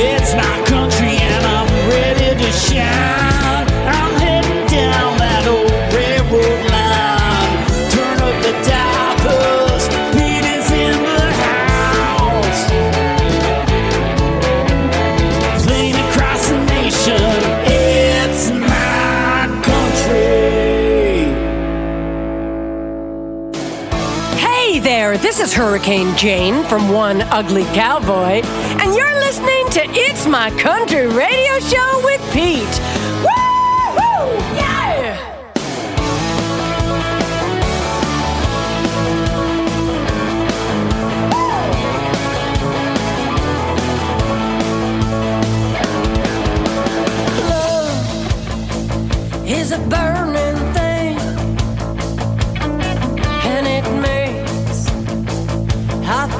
It's my country and I'm ready to shine. I'm heading down that old railroad line. Turn up the in the house. Playing across the nation, it's my country. Hey there, this is Hurricane Jane from One Ugly Cowboy, and you're to It's My Country radio show with Pete. Woo! Yeah! Love is a burning thing and it makes a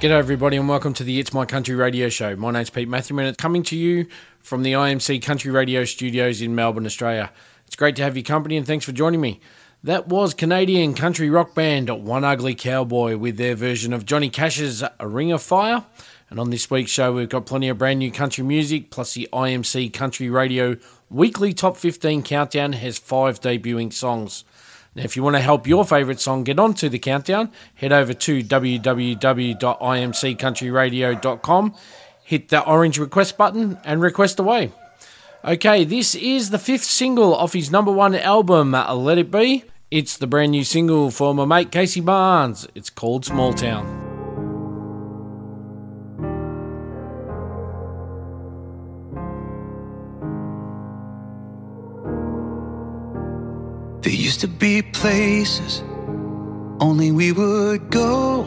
G'day, everybody, and welcome to the It's My Country radio show. My name's Pete Matthewman, and it's coming to you from the IMC Country Radio Studios in Melbourne, Australia. It's great to have your company, and thanks for joining me. That was Canadian country rock band One Ugly Cowboy with their version of Johnny Cash's A Ring of Fire. And on this week's show, we've got plenty of brand new country music, plus the IMC Country Radio weekly top 15 countdown has five debuting songs. Now, if you want to help your favourite song get onto the countdown, head over to www.imccountryradio.com, hit the orange request button, and request away. Okay, this is the fifth single off his number one album, Let It Be. It's the brand new single for my mate Casey Barnes. It's called Small Town. To be places only we would go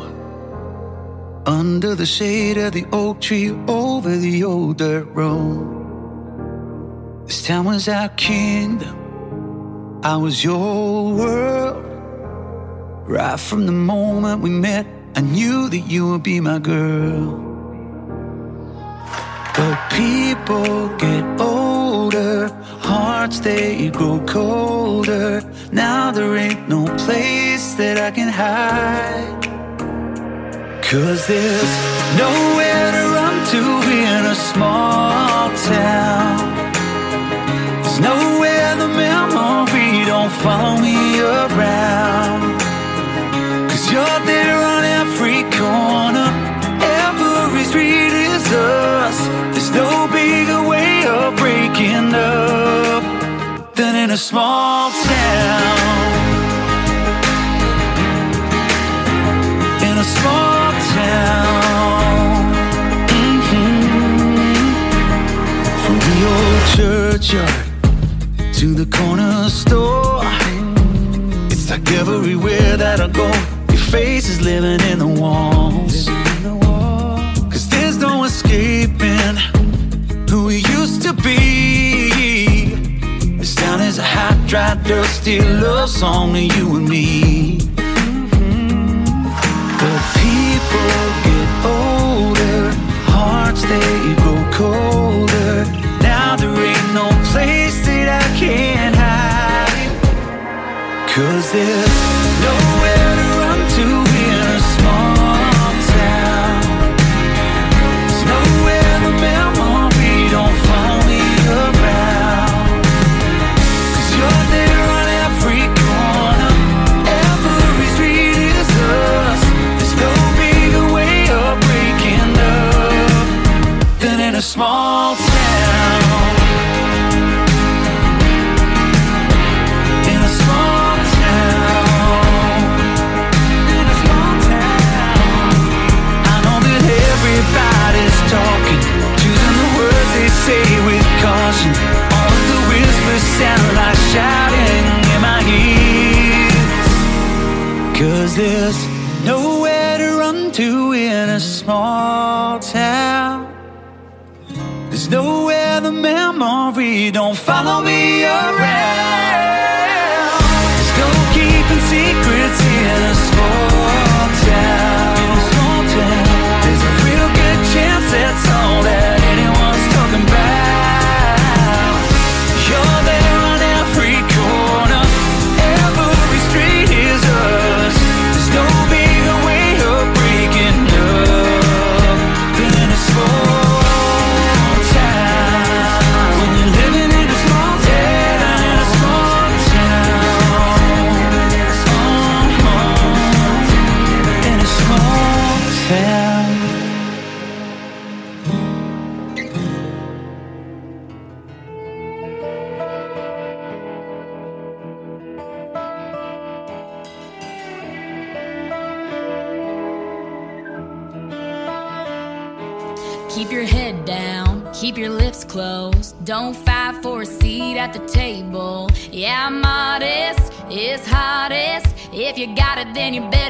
under the shade of the oak tree over the old dirt road. This town was our kingdom, I was your world. Right from the moment we met, I knew that you would be my girl. But people get older, hearts they grow colder. Now there ain't no place that I can hide. Cause there's nowhere to run to in a small town. There's nowhere the memory don't follow me around. Cause you're there on every corner, every street us. There's no bigger way of breaking up than in a small town. In a small town. Mhm. From the old churchyard to the corner store. It's like everywhere that I go, your face is living in the walls. No escaping who we used to be. This town is a hot, dry, dusty love song to you and me. But people get older, hearts they grow colder. Now there ain't no place that I can't hide. Cause there's nowhere small If you it,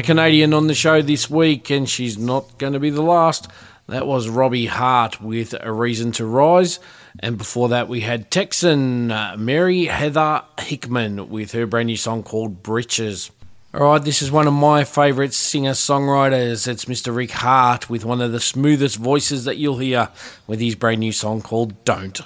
Another Canadian on the show this week, and she's not going to be the last. That was Robbie Harte with A Reason to Rise. And before that, we had Texan uh, Mary Heather Hickman with her brand new song called Britches. All right, this is one of my favourite singer songwriters. It's Mr. Rick Hart with one of the smoothest voices that you'll hear with his brand new song called Don't.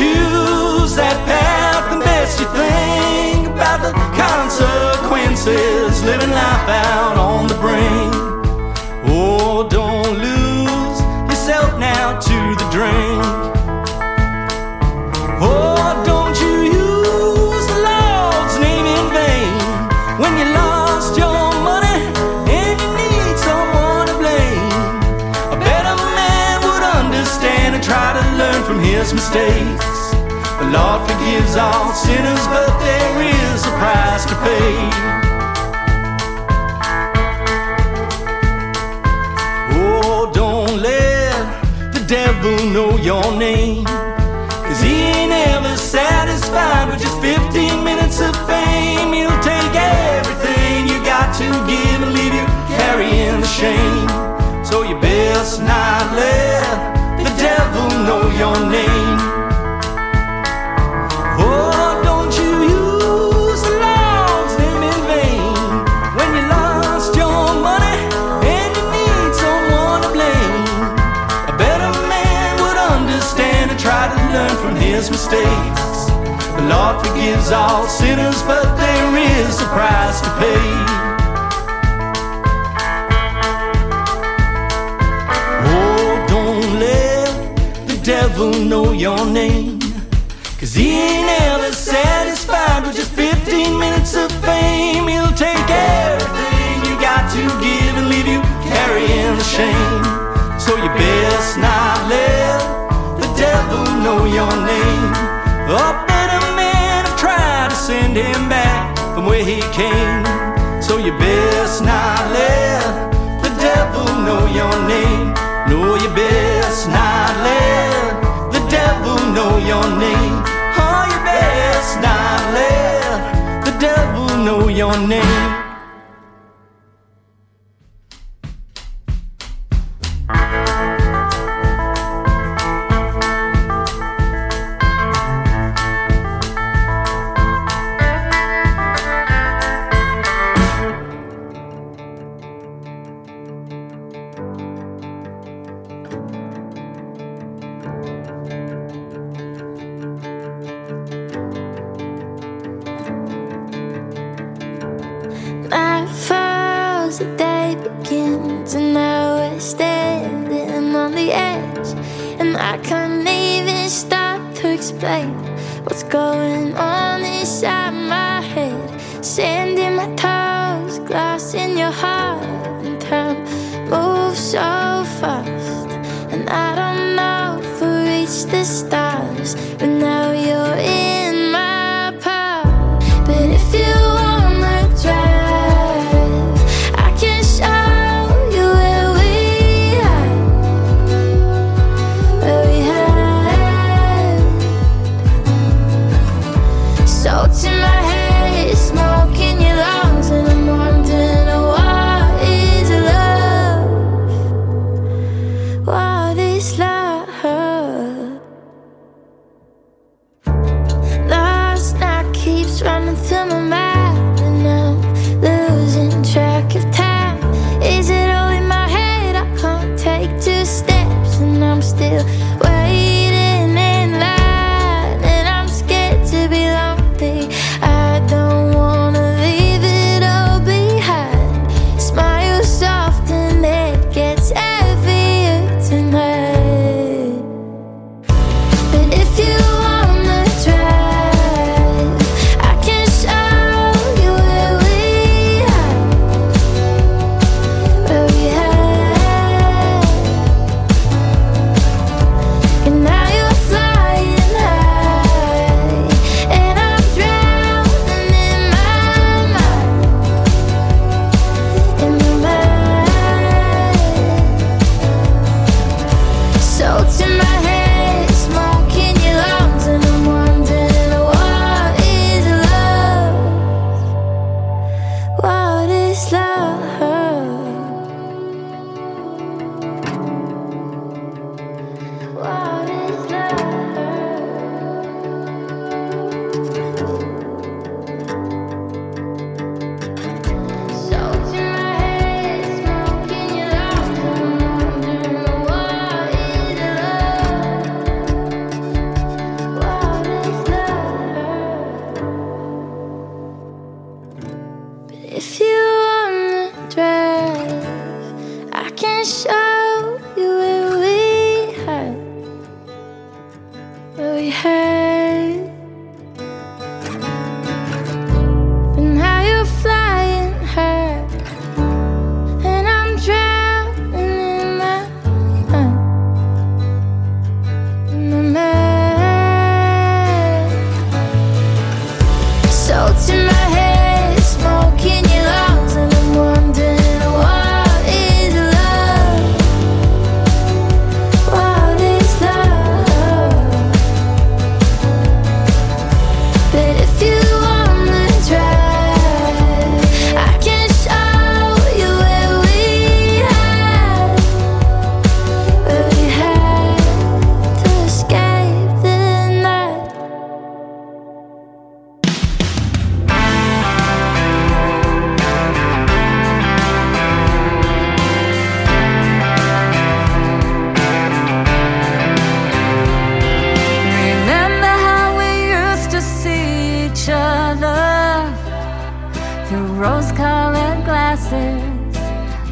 Choose that path, then best you think about the consequences, living life out on the brink. Oh, don't lose yourself now to the drink. Oh, don't you use the Lord's name in vain when you lost your money and you need someone to blame. A better man would understand and try to learn from his mistakes. Lord forgives all sinners, but there is a price to pay. Oh, don't let the devil know your name. Cause he ain't ever satisfied with just 15 minutes of fame. He'll take everything you got to give and leave you carrying the shame. So you best not let the devil know your name. his mistakes. The Lord forgives all sinners, but there is a price to pay. Oh, don't let the devil know your name. Cause he ain't ever satisfied with just 15 minutes of fame. He'll take everything you got to give and leave you carrying the shame. So you best not let devil know your name. A better man, have tried to send him back from where he came. So you best not let the devil know your name. No, you best not let the devil know your name. Oh, you best not let the devil know your name. I can't even stop to explain what's going on inside my head. Sand in my toes, glass in your heart, and time moves so fast, and I don't know if we reach the start.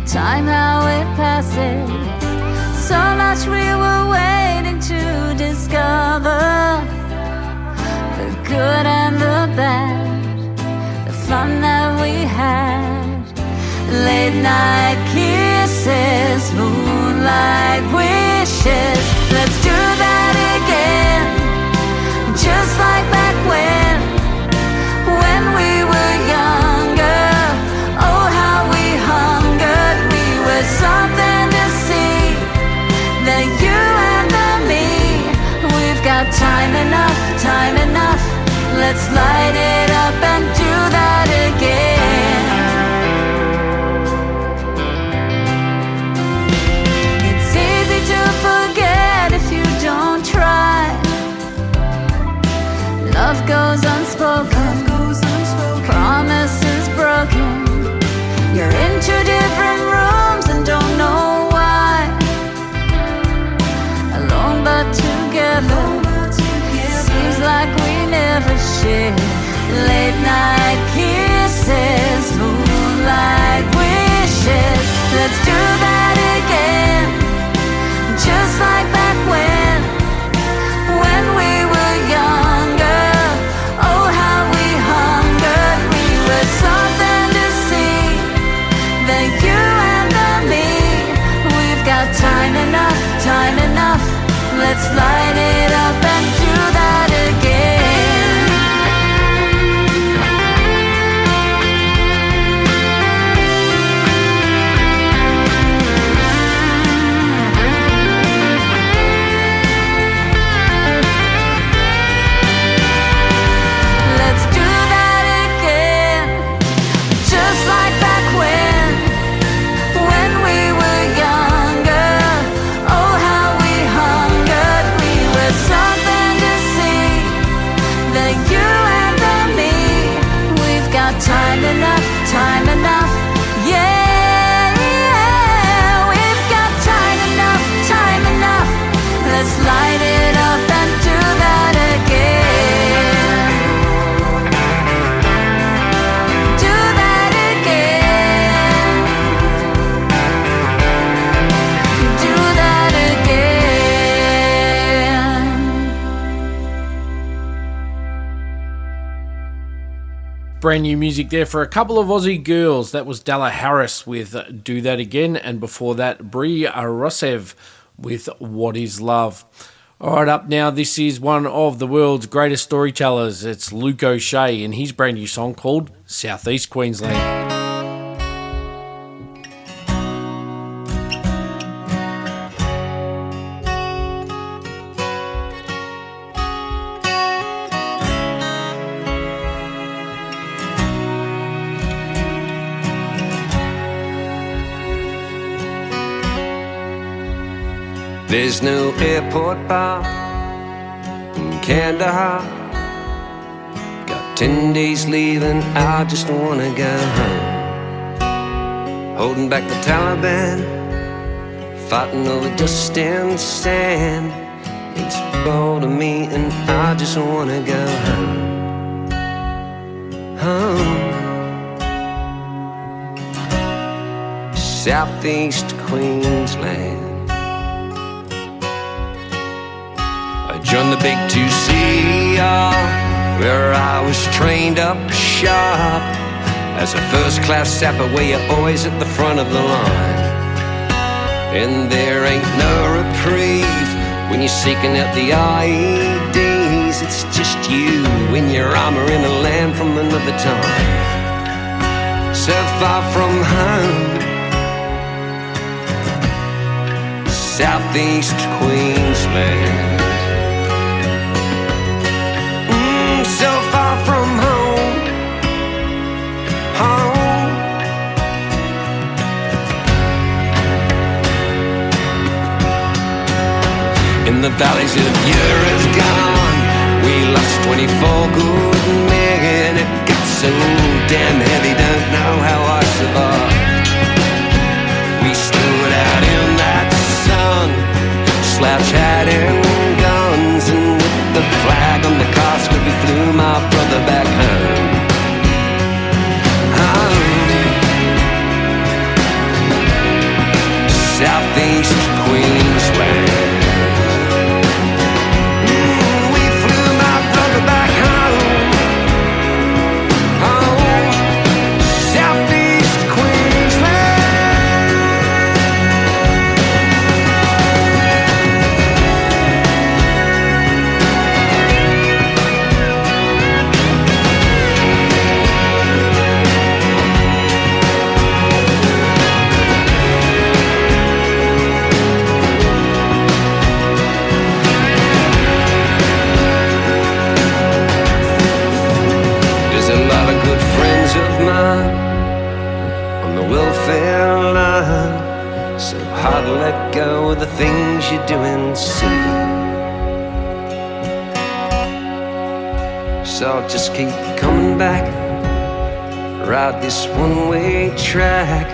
Time how it passes. So much we were waiting to discover. The good and the bad. The fun that we had. Late night kisses, moonlight wishes. Let's do that again. Just like Brand new music there for a couple of Aussie girls. That was Della Harris with Do That Again, and before that, Bree Rusev with What Is Love. All right, up now, this is one of the world's greatest storytellers. It's Luke O'Shea and his brand new song called Southeast Queensland. There's no airport bar in Kandahar. Got ten days leave and I just wanna go home. Holding back the Taliban, fighting over dust and sand. It's all to me and I just wanna go home. Home. Southeast Queensland. Joined the big 2CR uh, where I was trained up sharp as a first class sapper where you're always at the front of the line. And there ain't no reprieve when you're seeking out the IEDs. It's just you in your armor in a land from another time. So far from home. Southeast Queensland. So far from home, home. In the valleys of Yura's we lost 24 good men. It got so damn heavy, don't know how I survived. We stood out in that sun, slouch hat and flew my brother back home. home. Southeast this one way track.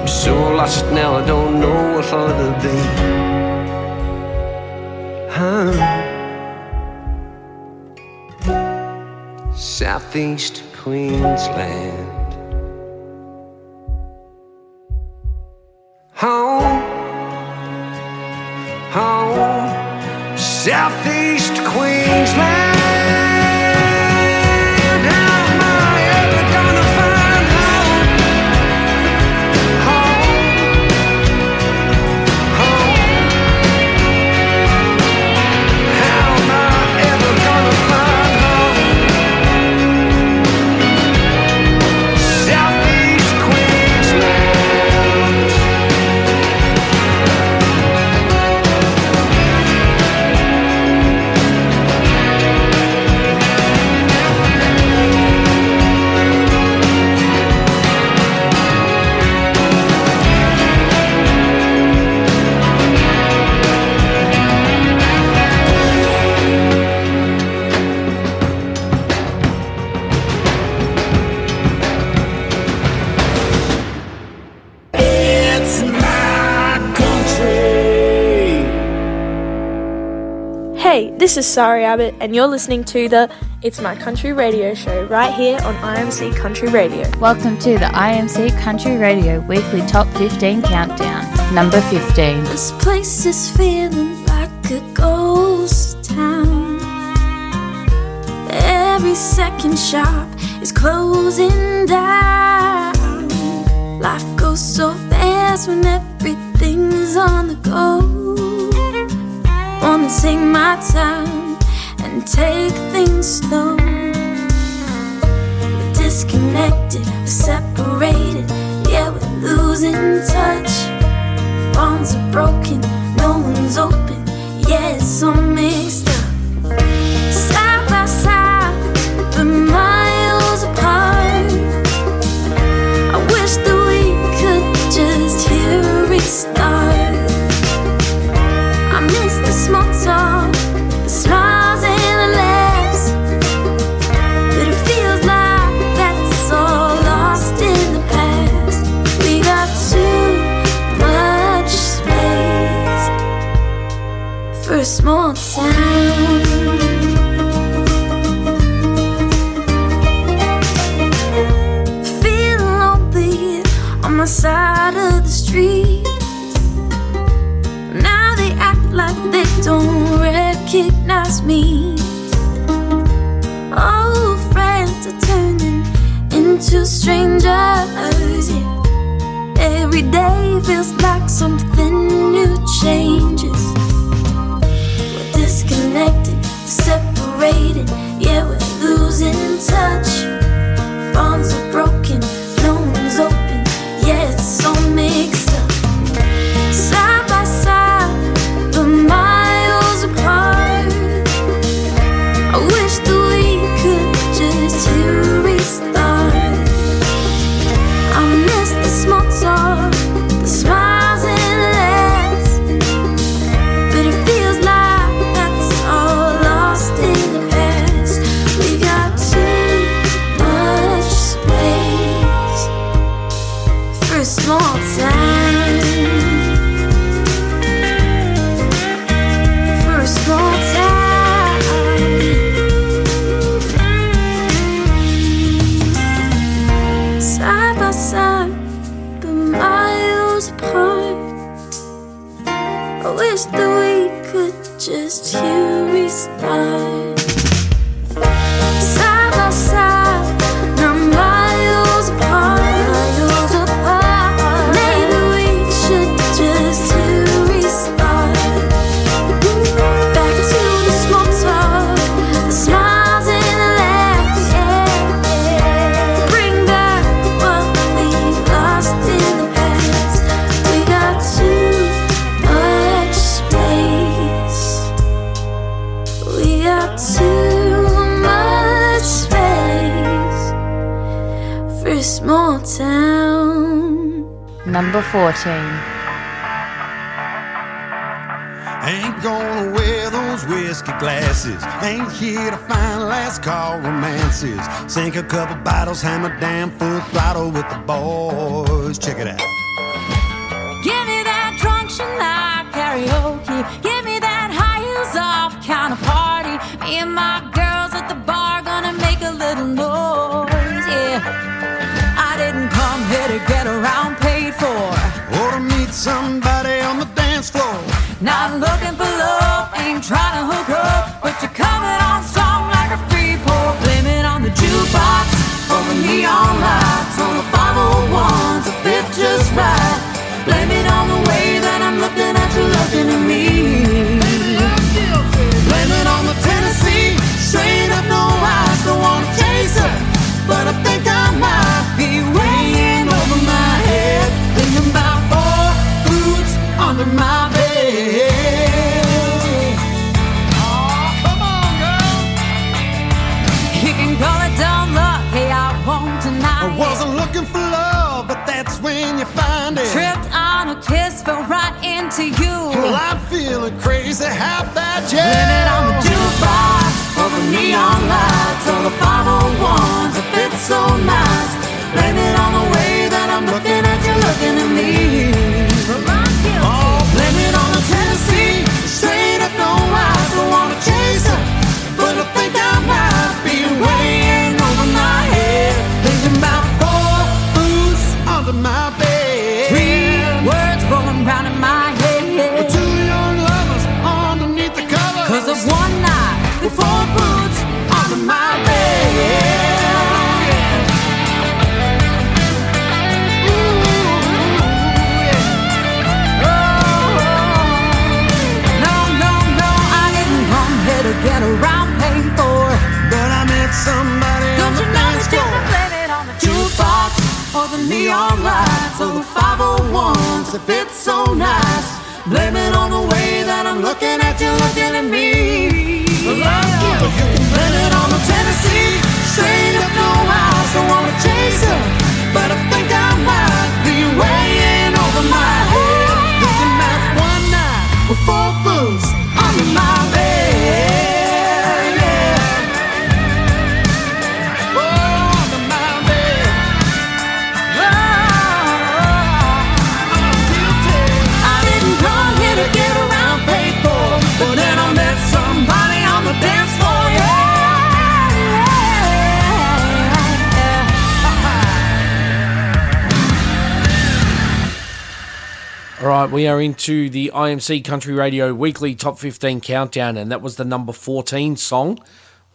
I'm so lost now, I don't know what to be. Huh. Southeast Queensland. Is Sari Abbott, and you're listening to the It's My Country radio show right here on IMC Country Radio. Welcome to the IMC Country Radio Weekly Top 15 Countdown, number 15. This place is feeling like a ghost town. Every second shop is closing down. Life goes so fast when everything's on the go. Wanna take my time and take things slow. We're disconnected, we're separated, yeah, we're losing touch. Bonds are broken, no one's open, yeah, it's so mixed up. Side by side, but miles Every day feels like something new changes. We're disconnected, separated, yeah, 14. Ain't gonna wear those whiskey glasses. Ain't here to find last call romances. Sink a couple bottles, hammer down full throttle with the boys. Check it out. Give me that drunk Chanel karaoke. Give me that high heels off kind of party. Me and my neon lights on the 501s that fit so nice. Blame it on the way that I'm looking at you, looking at me. Yeah. Blame it on the Tennessee, straight up no eyes, don't wanna chase her. right, we are into the IMC Country Radio Weekly Top 15 Countdown, and that was the number 14 song,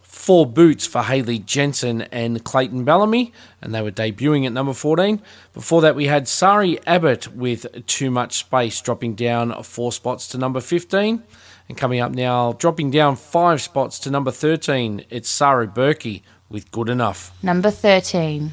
Four Boots for Hayley Jensen and Clayton Bellamy, and they were debuting at number 14. Before that, we had Sari Abbott with Too Much Space dropping down four spots to number 15. And coming up now, dropping down five spots to number 13, it's Sari Berki with Good Enough. Number 13.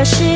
可是。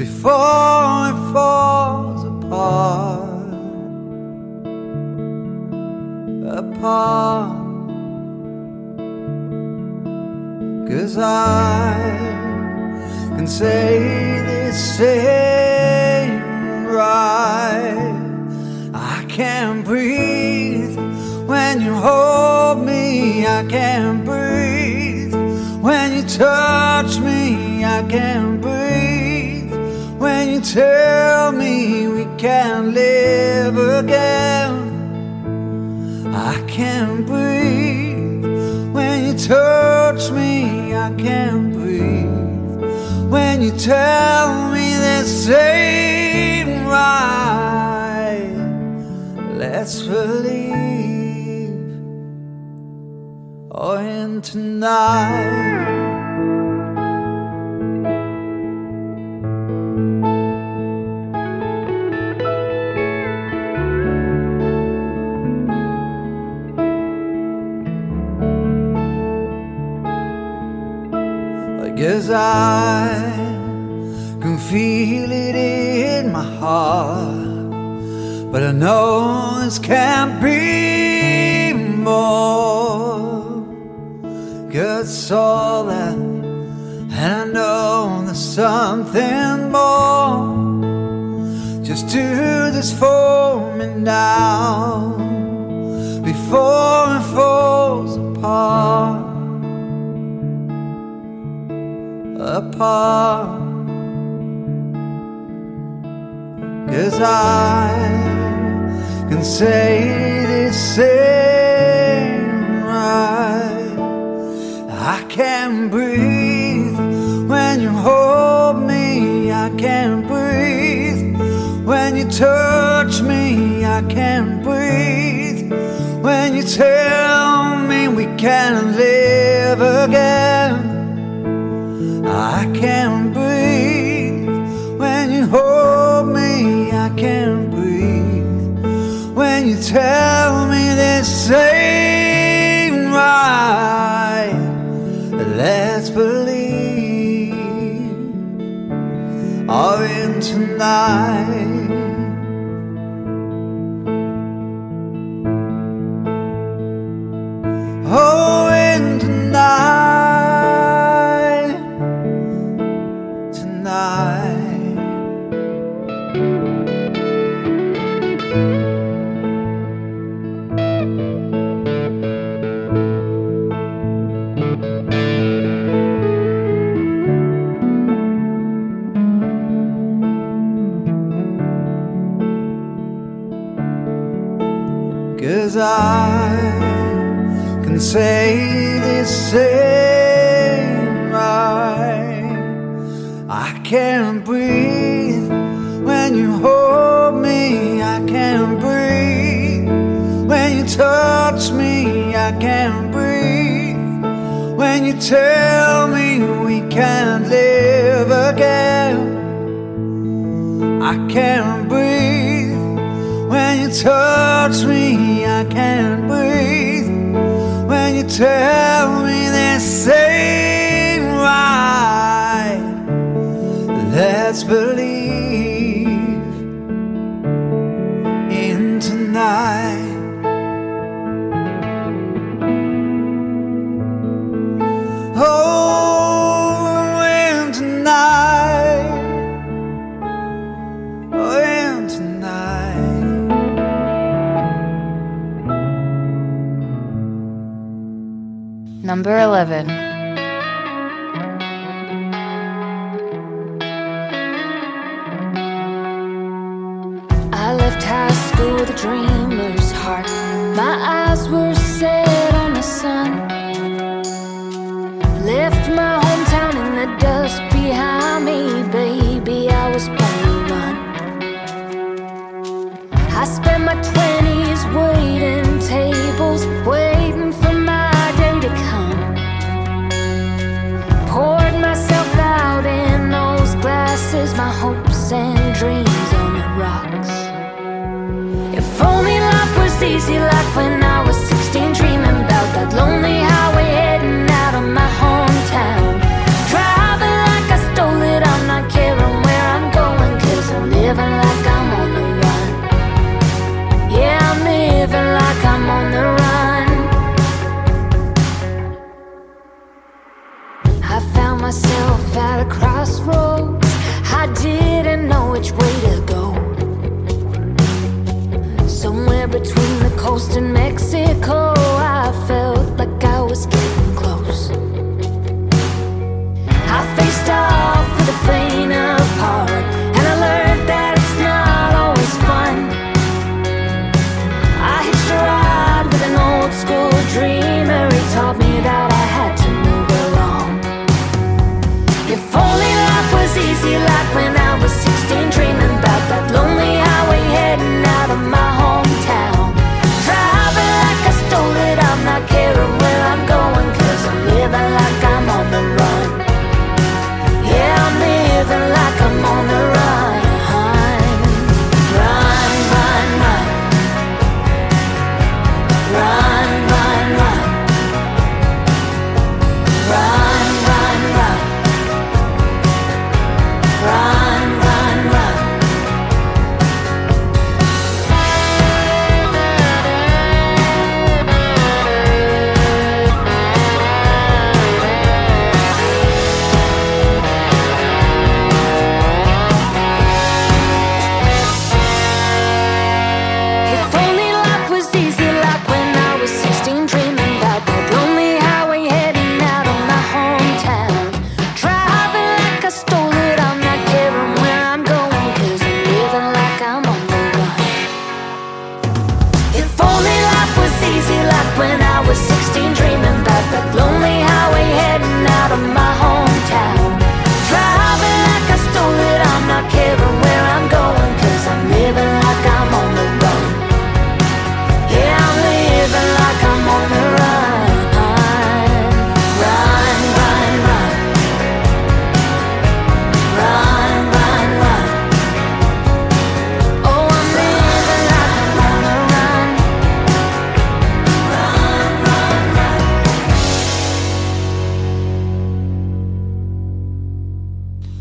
before it falls apart. Apart. Cause I can say this same right. I can't breathe when you hold me. I can't breathe when you touch tell me we can live again. I can't breathe when you touch me. I can't breathe when you tell me this ain't right. Let's believe, or and tonight. I can feel it in my heart, but I know this can't be more. Cause all that, and I know there's something more. Just do this for me now before it falls apart. apart. Cause I can say this same right. I can't breathe when you hold me. I can't breathe when you touch me. I can't breathe when you tell me we can live again. I can't breathe when you hold me. I can't breathe when you tell me this ain't right. Let's believe all in tonight. Oh. I can say this same. I, I can't breathe when you hold me. I can't breathe when you touch me. I can't breathe when you tell me we can't live again. I can't breathe. When you touch me, I can't breathe. When you tell me this same right, let's believe.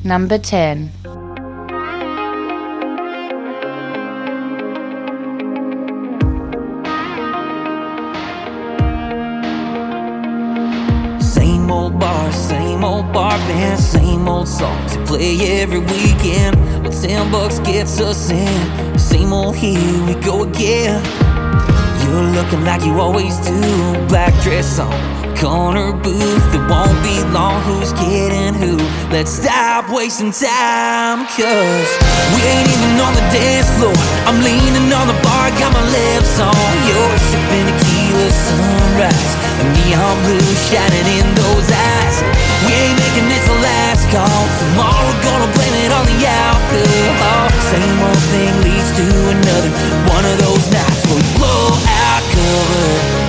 Number 10. Same old bar, same old bar band, same old songs they play every weekend. Well, ten bucks gets us in. Same old here we go again. You're looking like you always do. Black dress on, corner booth. It won't be long. Who's kidding who? Let's stop wasting time, cause we ain't even on the dance floor. I'm leaning on the bar, got my lips on yours. Sipping tequila sunrise. A neon blue shining in those eyes. We ain't making this the last call. Tomorrow gonna blame it on the alcohol. Same old thing leads to another. One of those nights we blow out cover.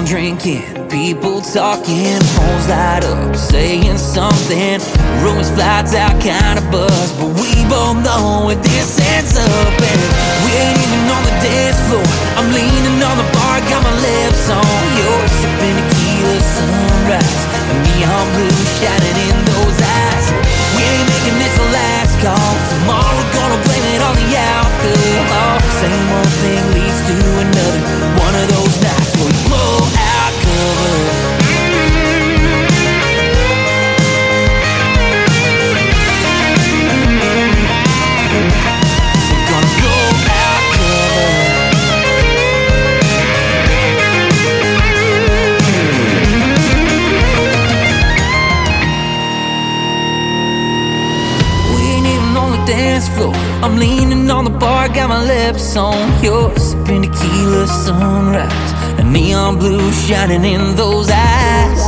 One drinking, people talking, phones light up, saying something. Rumors fly out, kinda buzz, but we both know where this ends up. And we ain't even on the dance floor. I'm leaning on the bar, got my lips on yours, sipping tequila sunrise. Neon blue shining in those eyes. Call. Tomorrow gonna blame it on the alcohol. Same old thing leads to another. One of those nights where we blow out cover. Dance floor. I'm leaning on the bar, got my lips on yours. Sipping tequila sunrise, a neon blue shining in those eyes.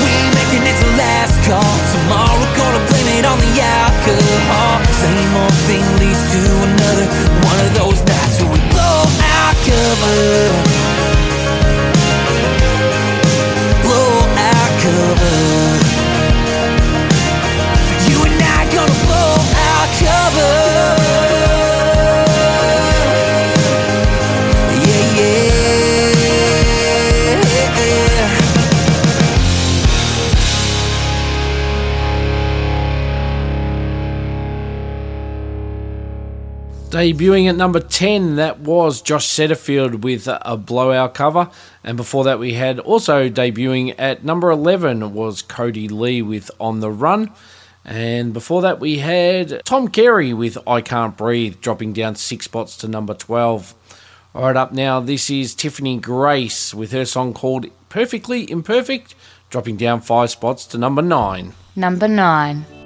We making it the last call. Tomorrow gonna blame it on the alcohol. Same old thing leads to another. One of those nights where we blow out cover. Debuting at number 10, that was Josh Setterfield with a blowout cover. And before that, we had also debuting at number 11 was Codee-Lee with On the Run. And before that, we had Tom Cary with I Can't Breathe, dropping down six spots to number 12. All right, up now, this is Tiffany Grace with her song called Perfectly Imperfect, dropping down five spots to number 9. Number 9.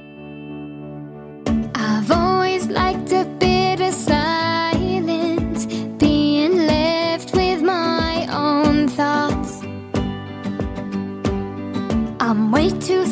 Way too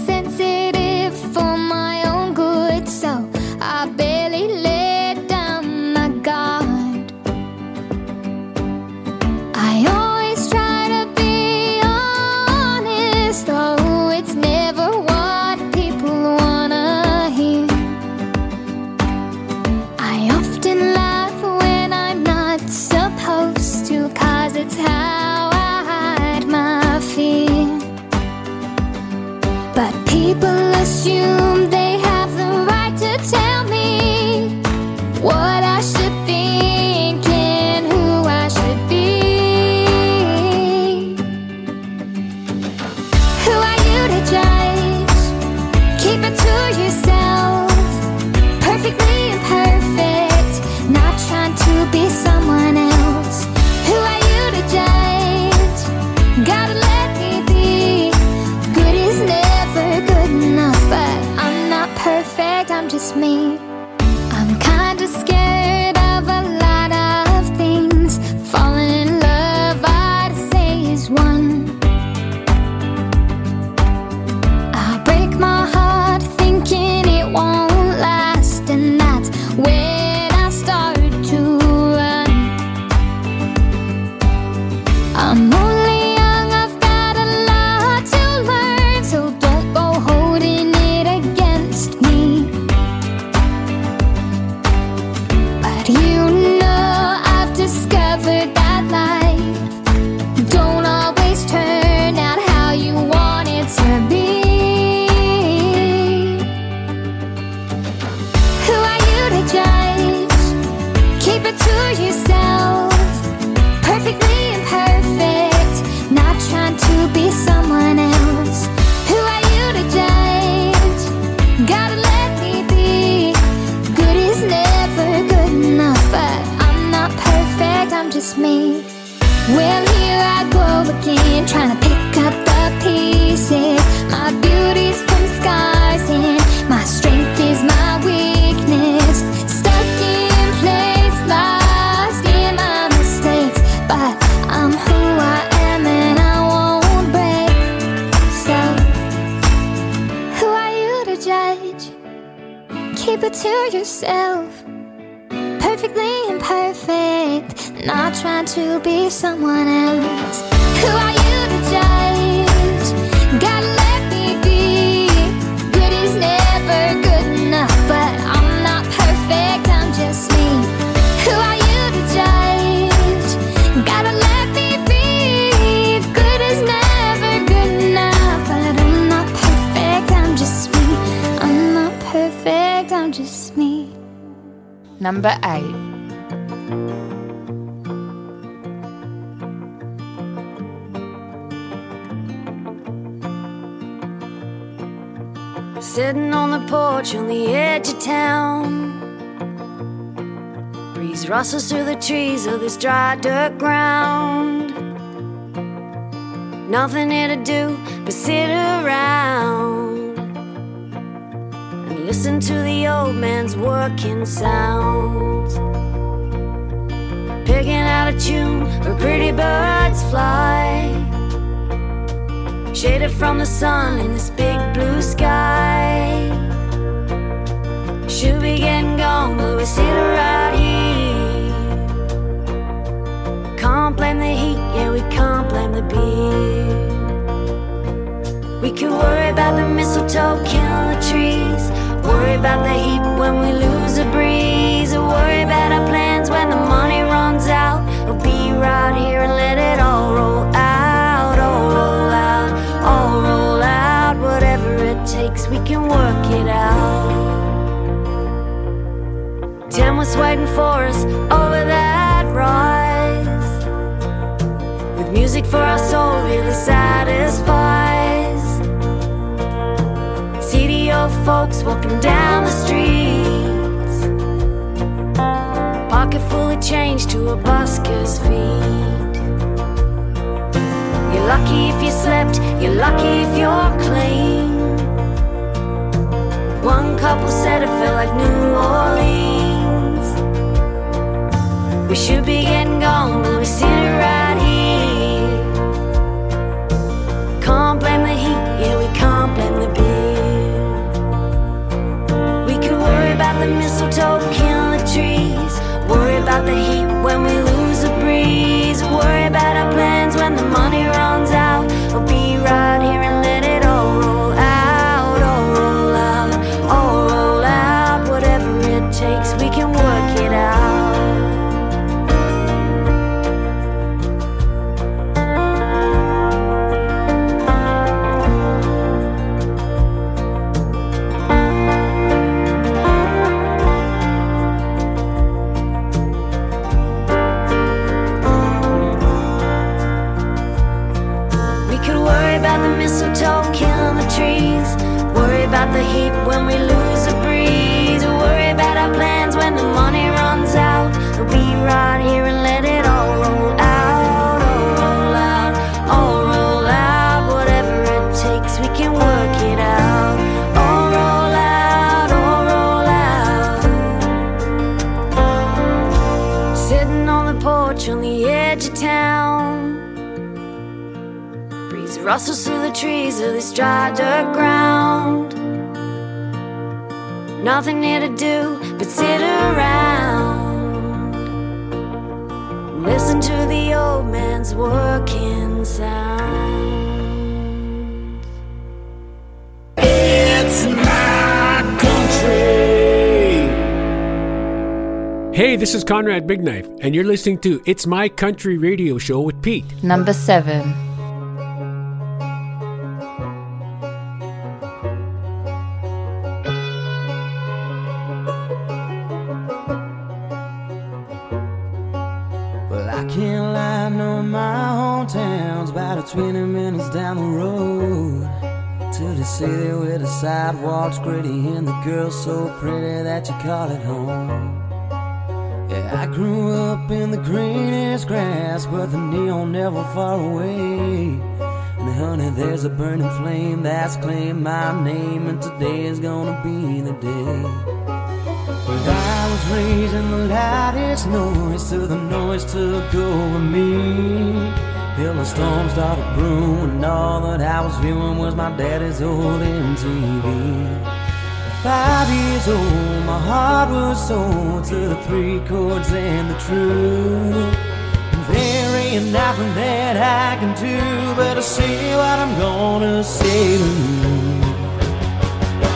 mistletoe, kill the trees. Worry about the heat when we lose a breeze. Worry about our plans when the money runs out. We'll be right here and let it all roll out. All roll out, all roll out. Whatever it takes, we can work it out. Tim was waiting for us over that rise. With music for our soul, really satisfied. folks walking down the streets. Pocket full of change to a busker's feet. You're lucky if you slept, you're lucky if you're clean. One couple said it felt like New Orleans. We should be getting gone, but we sit around. the mistletoe, kill the trees. Worry about the heat when we closest to the trees of this dry dirt ground. Nothing here to do but sit around. Listen to the old man's working sound. It's my country. Hey, this is Conrad Big Knife, and you're listening to It's My Country Radio Show with Pete. Number seven. City where the sidewalks gritty and the girls so pretty that you call it home. Yeah, I grew up in the greenest grass, but the neon never far away. And honey, there's a burning flame that's claimed my name, and today is gonna be the day. But I was raised in the loudest noise till the noise took over me. Till the storm started brewing, and all that I was viewing was my daddy's old MTV. Five years old, my heart was sold to the three chords and the truth. And there ain't nothing that I can do but to say what I'm gonna say to you.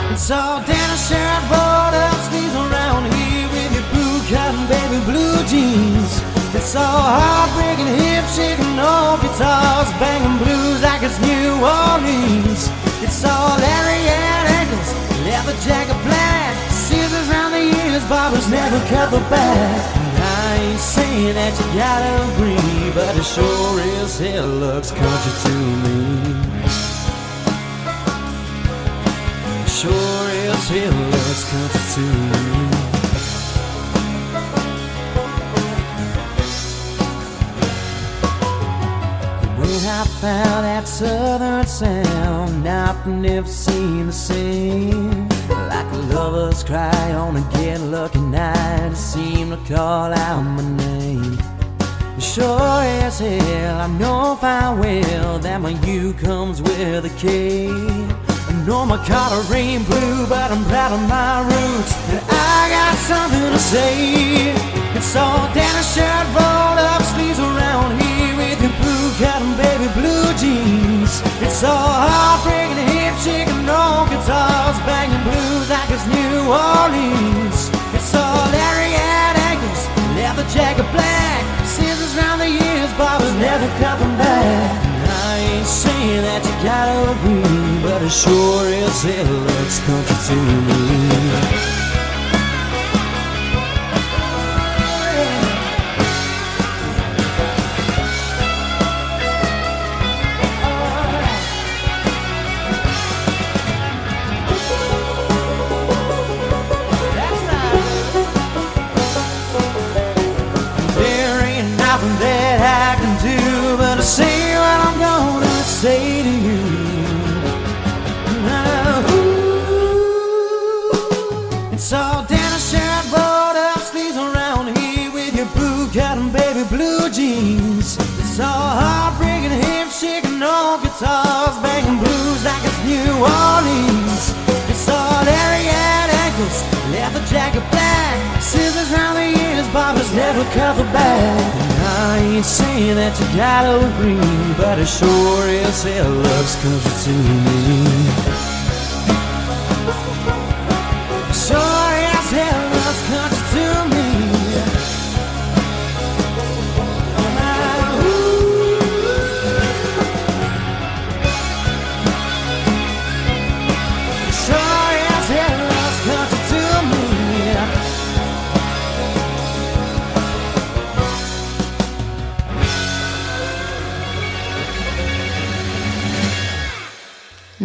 And so Dennis shirt rolled up sleeves around here with your blue cotton baby blue jeans. It's all heartbreaking, hip shaking, old guitars banging blues like it's New Orleans. It's all Larry and leather jacket black, scissors round the ears, barbers never cut the back. I ain't saying that you gotta agree, but it sure as hell looks country to me. Sure as hell looks country to me. I found that southern sound, nothing ever seemed the same. Like a lover's cry on a get lucky night, it seemed to call out my name. Sure as hell, I know fine well that my U comes with a K. I know my collar ain't blue, but I'm proud of my roots, and I got something to say. It's all down a shirt, rolled up sleeves around here with your blue cotton baby blue jeans. It's all heartbreaking, hip shaking, no guitars banging blues like it's New Orleans. It's all Larry at ankles, leather jacket black, scissors round the ears, barbers never them back. I ain't saying that you gotta agree, but it sure as hell looks country to me. Say to you. Now, ooh, It's all down a shirt, rolled up sleeves around here with your blue cotton baby blue jeans. It's all heartbreaking, hip shaking, no guitars banging blues like it's New Orleans. It's all Larry at ankles, leather jacket black, scissors round the ears, barbers never cover back. And I ain't saying that you gotta agree, but it sure as hell looks country to me.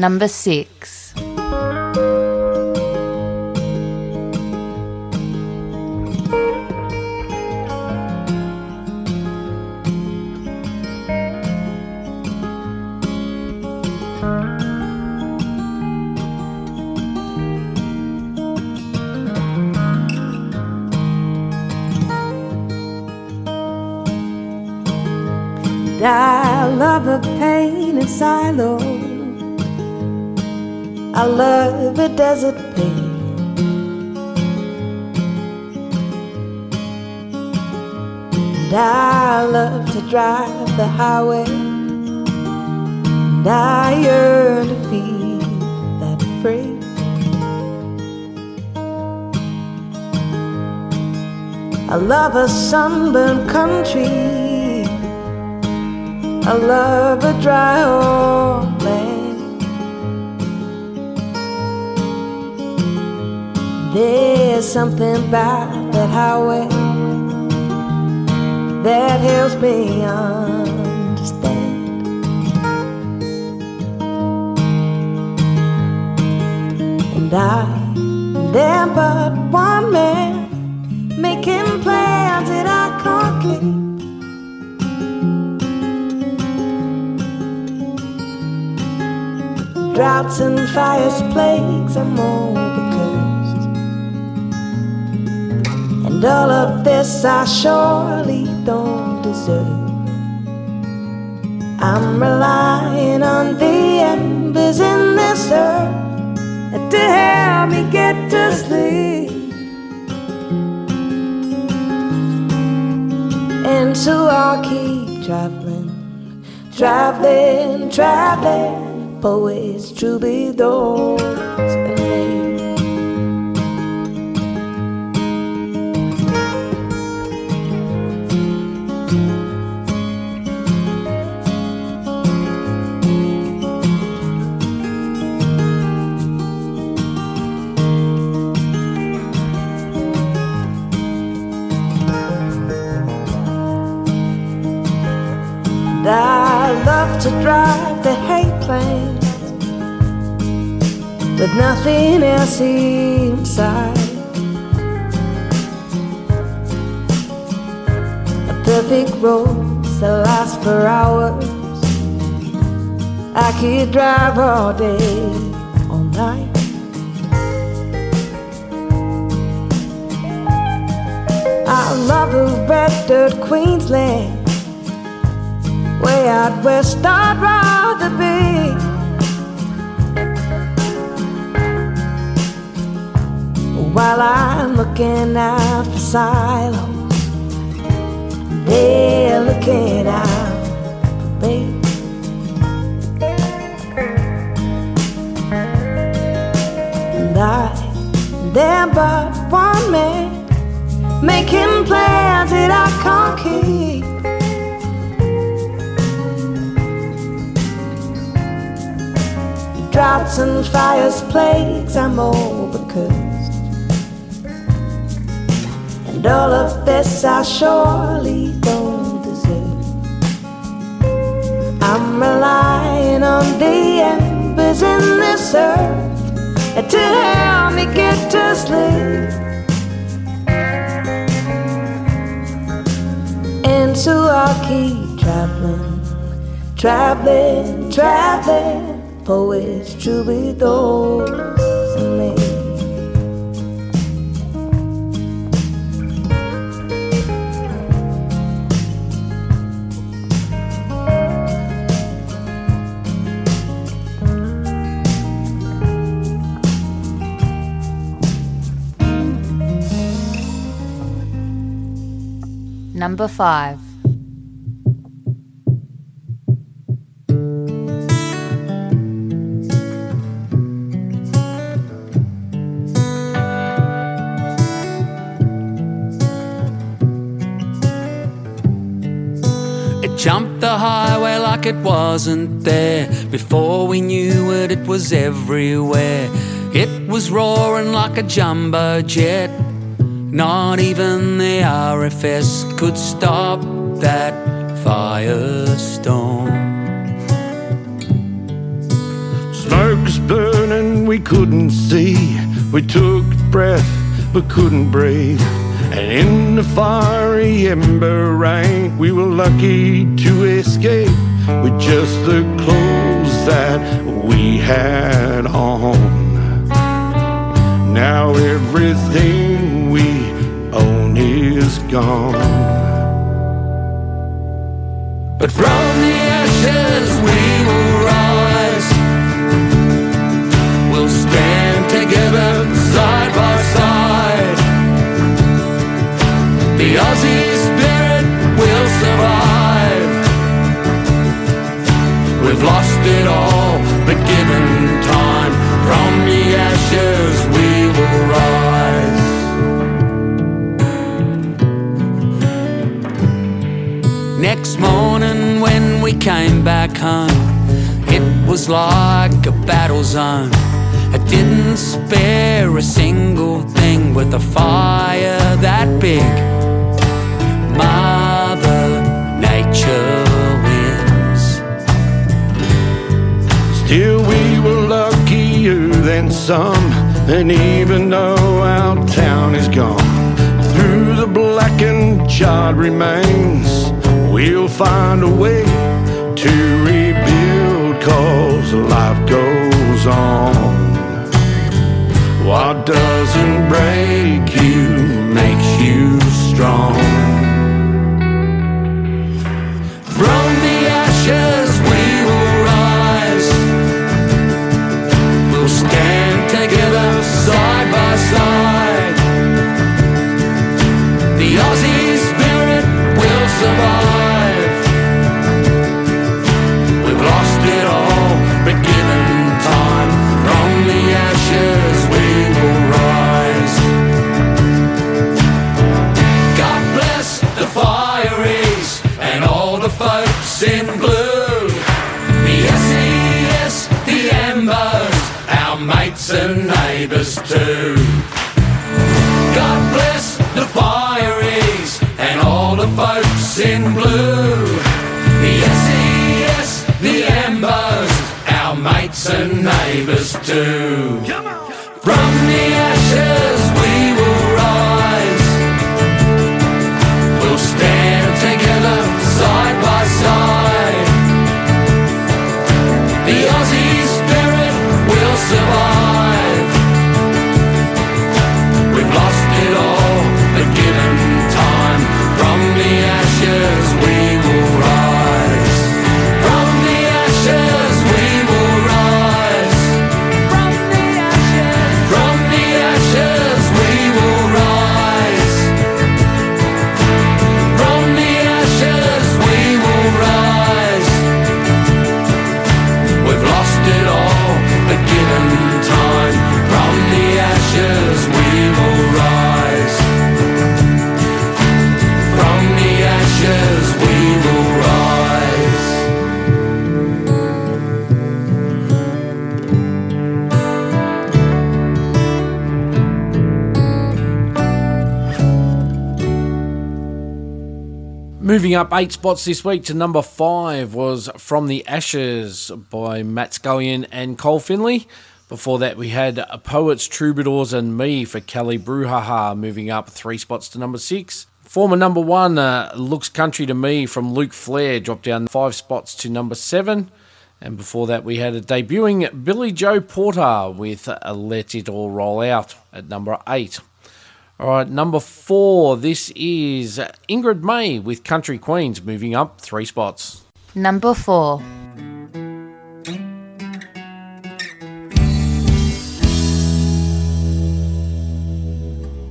Number six. I love the pain in silo. I love the desert pain. And I love to drive the highway. And I yearn to feel that free. I love a sunburned country. I love a dry old There's something about that highway that helps me understand. And I am but one man making plans that I can't keep. Droughts and fires, plagues, I'm all And all of this I surely don't deserve. I'm relying on the embers in this earth to help me get to sleep. And so I'll keep traveling, traveling, traveling. Poets, troubadours, and nothing else inside. A perfect rose that lasts for hours. I could drive all day, all night. I love a red dirt Queensland. Way out west, I'd rather be. While I'm looking out for silos, they're looking out for me. And I, they're but one man making plans that I can't keep. Droughts and fires, plagues, I'm overcursed. And all of this I surely don't deserve. I'm relying on the embers in this earth to help me get to sleep. And so I'll keep traveling, traveling, traveling. Poets, troubadours, Number 5. It jumped the highway like it wasn't there. Before we knew it, it was everywhere. It was roaring like a jumbo jet. Not even the RFS could stop that firestorm. Smoke's burning, we couldn't see. We took breath, but couldn't breathe. And in the fiery ember rain, we were lucky to escape with just the clothes that we had on. Now everything gone. But from the ashes we will rise. We'll stand together side by side. The Aussie spirit will survive. We've lost it all, but given time, from the ashes next morning when we came back home, it was like a battle zone. I didn't spare a single thing with a fire that big. Mother Nature wins. Still, we were luckier than some, and even though our town is gone, through the blackened charred remains we'll find a way to rebuild, cause life goes on. What doesn't break you makes you strong. From the ashes we will rise. We'll stand together neighbours too. God bless the fireys and all the folks in blue. The SES, the Embers, our mates and neighbours too. From the ashes Moving up eight spots this week to number five was From the Ashes by Matt Scullion and Col Finley. Before that, we had Poets, Troubadours, and Me for Kelly Brouhaha, moving up three spots to number six. Former number one, uh, Looks Country to Me from Luke Flear, dropped down five spots to number seven. And before that, we had a debuting Billie-Jo Porter with Let It All Roll Out at number eight. All right, number four, this is Ingrid Mae with Country Queens, moving up three spots. Number four.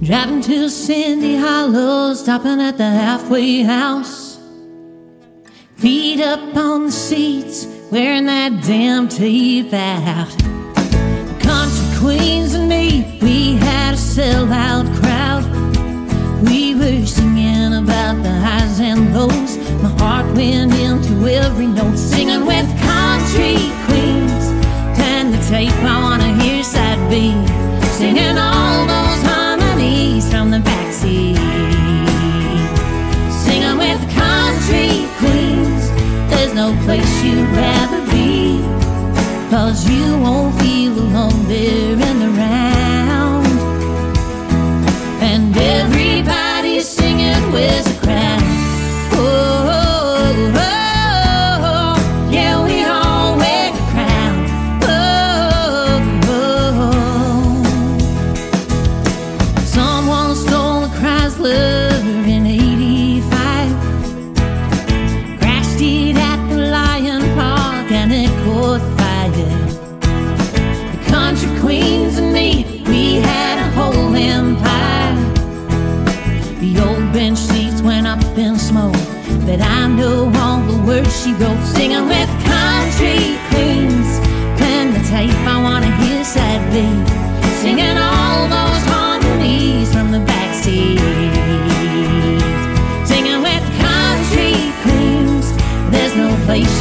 Driving to Cindy Hollow, stopping at the halfway house. Feet up on the seats, wearing that damn tape out. Queens and me, we had a sellout crowd. We were singing about the highs and lows. My heart went into every note, singing with country queens. Turn the tape, I wanna hear side B. Singing all those harmonies from the backseat. Singing with country queens. There's no place you'd rather be. Cause you won't feel there in the round. And everybody's singing with the crowd.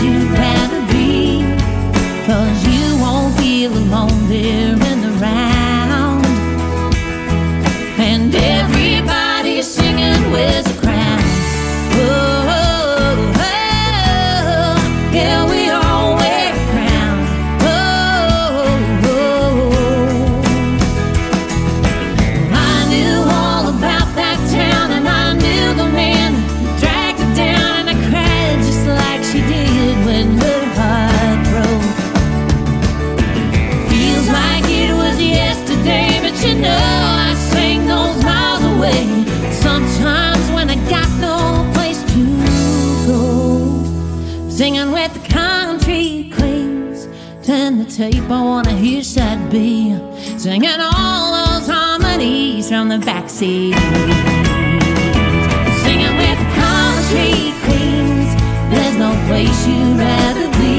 No I wanna hear side B. Singing all those harmonies from the backseat. Singing with country queens. There's no place you'd rather be.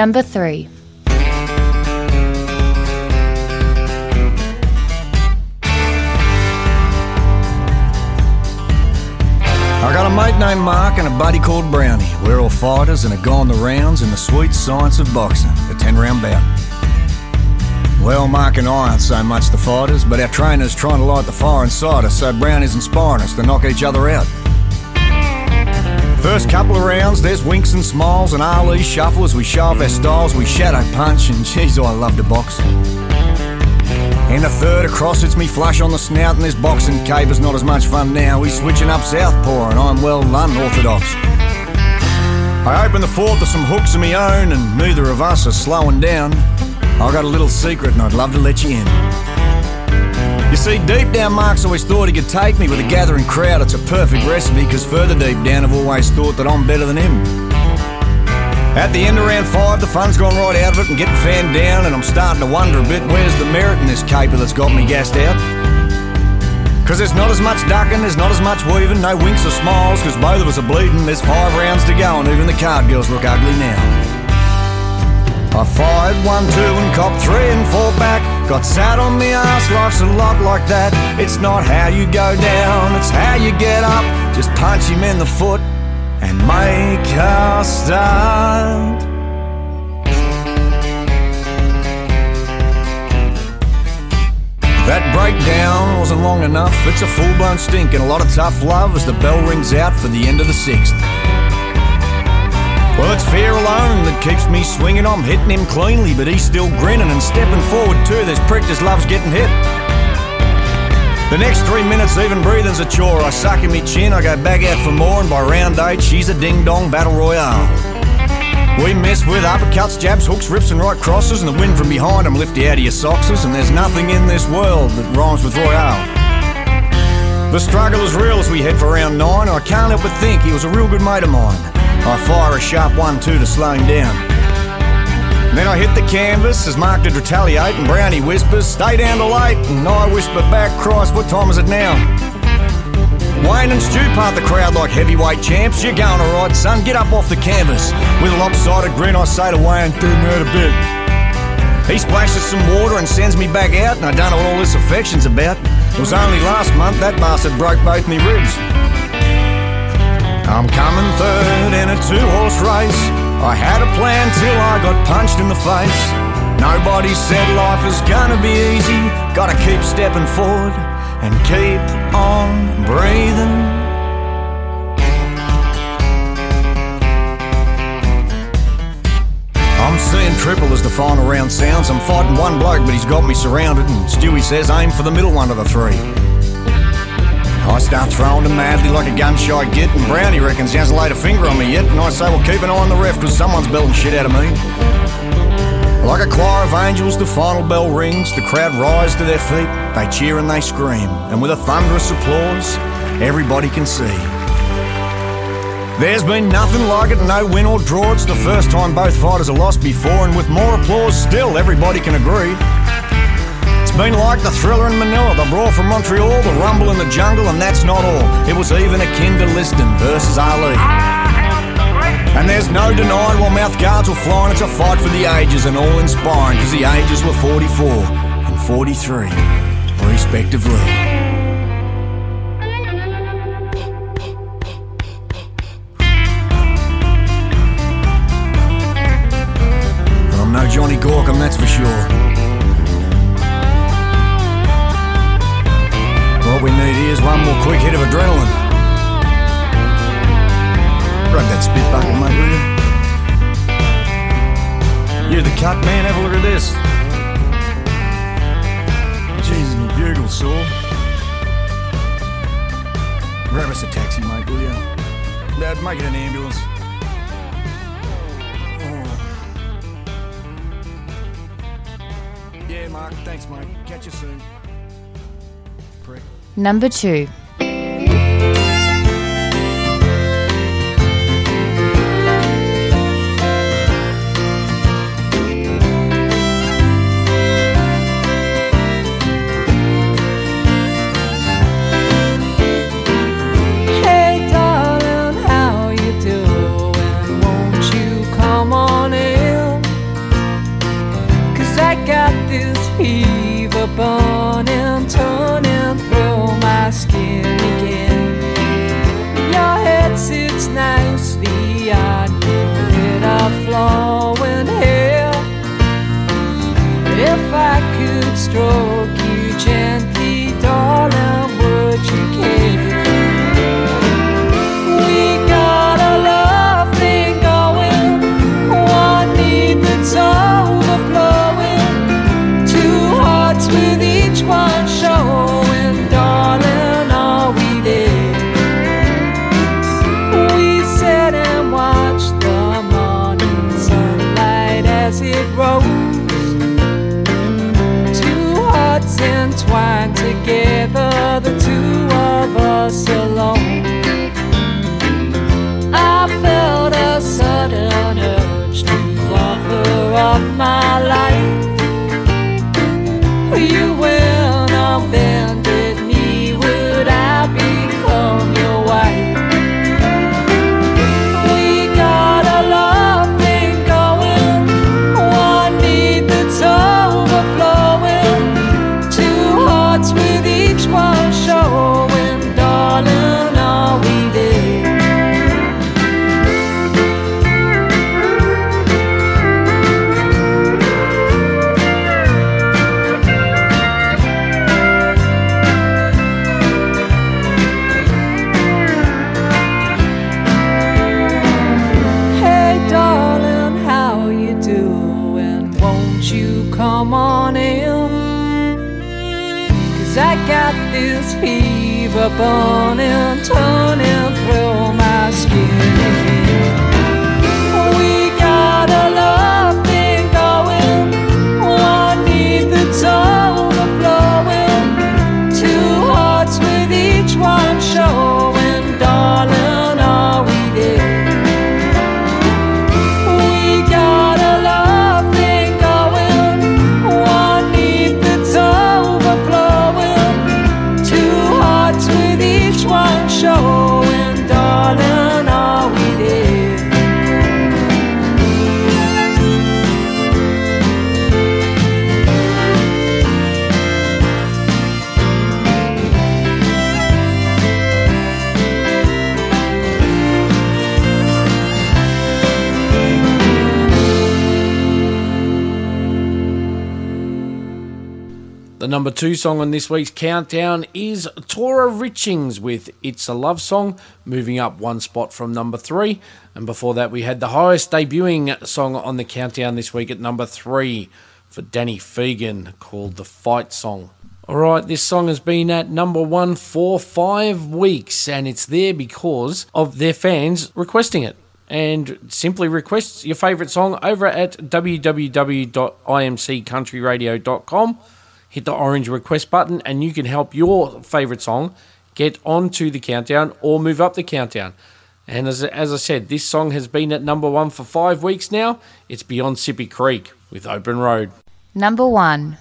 Number three. I got a mate named Mark and a buddy called Brownie. We're all fighters and are gone the rounds in the sweet science of boxing, the 10 round bout. Well, Mark and I aren't so much the fighters, but our trainer's trying to light the fire inside us, so Brownie's inspiring us to knock each other out. First couple of rounds, there's winks and smiles and Ali shuffle as we show off our styles, we shadow punch, and jeez, oh, I love to box. In the third across, it's me flush on the snout, and this boxing caper's not as much fun now. He's switching up southpaw, and I'm well unorthodox. I open the fourth with some hooks of my own, and neither of us are slowing down. I've got a little secret, and I'd love to let you in. You see, deep down, Mark's always thought he could take me with a gathering crowd. It's a perfect recipe, because further deep down, I've always thought that I'm better than him. At the end of round five, the fun's gone right out of it and getting fanned down, and I'm starting to wonder a bit where's the merit in this caper that's got me gassed out? Cause there's not as much ducking, there's not as much weaving, no winks or smiles, cause both of us are bleeding. There's five rounds to go, and even the card girls look ugly now. I fired one, two, and copped three and four back. Got sat on the ass, life's a lot like that. It's not how you go down, it's how you get up. Just punch him in the foot and make a stand. That breakdown wasn't long enough. It's a full blown stink and a lot of tough love as the bell rings out for the end of the sixth. Well, it's fear alone that keeps me swinging. I'm hitting him cleanly, but he's still grinning and stepping forward too. This prick just loves getting hit. The next three minutes, even breathing's a chore. I suck in me chin, I go back out for more, and by round eight, she's a ding dong battle royale. We mess with uppercuts, jabs, hooks, rips, and right crosses, and the wind from behind 'em lift you out of your soxes, and there's nothing in this world that rhymes with royale. The struggle is real as we head for round nine, I can't help but think he was a real good mate of mine. I fire a sharp one, two to slow him down. Then I hit the canvas as Mark did retaliate, and Brownie whispers, Stay down to late. And I whisper back, Christ, what time is it now? Wayne and Stu part the crowd like heavyweight champs. You're going alright, son, get up off the canvas. With a lopsided grin, I say to Wayne, Do me a bit. He splashes some water and sends me back out, and I don't know what all this affection's about. It was only last month that bastard broke both me ribs. I'm coming third in a two horse race. I had a plan till I got punched in the face. Nobody said life is gonna be easy. Gotta keep stepping forward and keep on breathing. I'm seeing triple as the final round sounds. I'm fighting one bloke, but he's got me surrounded. And Stewie says, aim for the middle one of the three. I start throwing them madly like a gun shy git, and Brownie reckons he hasn't laid a finger on me yet. And I say, well, keep an eye on the ref, because someone's belting shit out of me. Like a choir of angels, the final bell rings, the crowd rise to their feet, they cheer and they scream, and with a thunderous applause, everybody can see. There's been nothing like it, no win or draw. It's the first time both fighters have lost before, and with more applause still, everybody can agree. It's been like the thriller in Manila, the brawl from Montreal, the rumble in the jungle, and that's not all. It was even akin to Liston versus Ali. And there's no denying while mouth guards were flying, it's a fight for the ages and all inspiring, because the ages were 44 and 43, respectively. I'm no Johnny Gorkum, that's for sure. What we need is one more quick hit of adrenaline. Grab that spit bucket, mate, will you? You're the cut man, have a look at this. Jesus, my bugle's sore. Grab us a taxi, mate, will you? Dad, make it an ambulance. Oh. Yeah, Mark, thanks, mate. Catch you soon. Number 2. Fever turning through two song on this week's countdown is Toria Richings with It's a Love Song, moving up one spot from number three. And before that, we had the highest debuting song on the countdown this week at number three for Danny Phegan called The Fight Song. All right, this song has been at number one for five weeks, and it's there because of their fans requesting it. And simply request your favourite song over at www.imccountryradio.com hit the orange request button and you can help your favorite song get onto the countdown or move up the countdown. And as, as I said, this song has been at number one for five weeks now. It's Beyond Sippy Creek with Open Road. Number 1.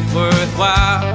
Worthwhile.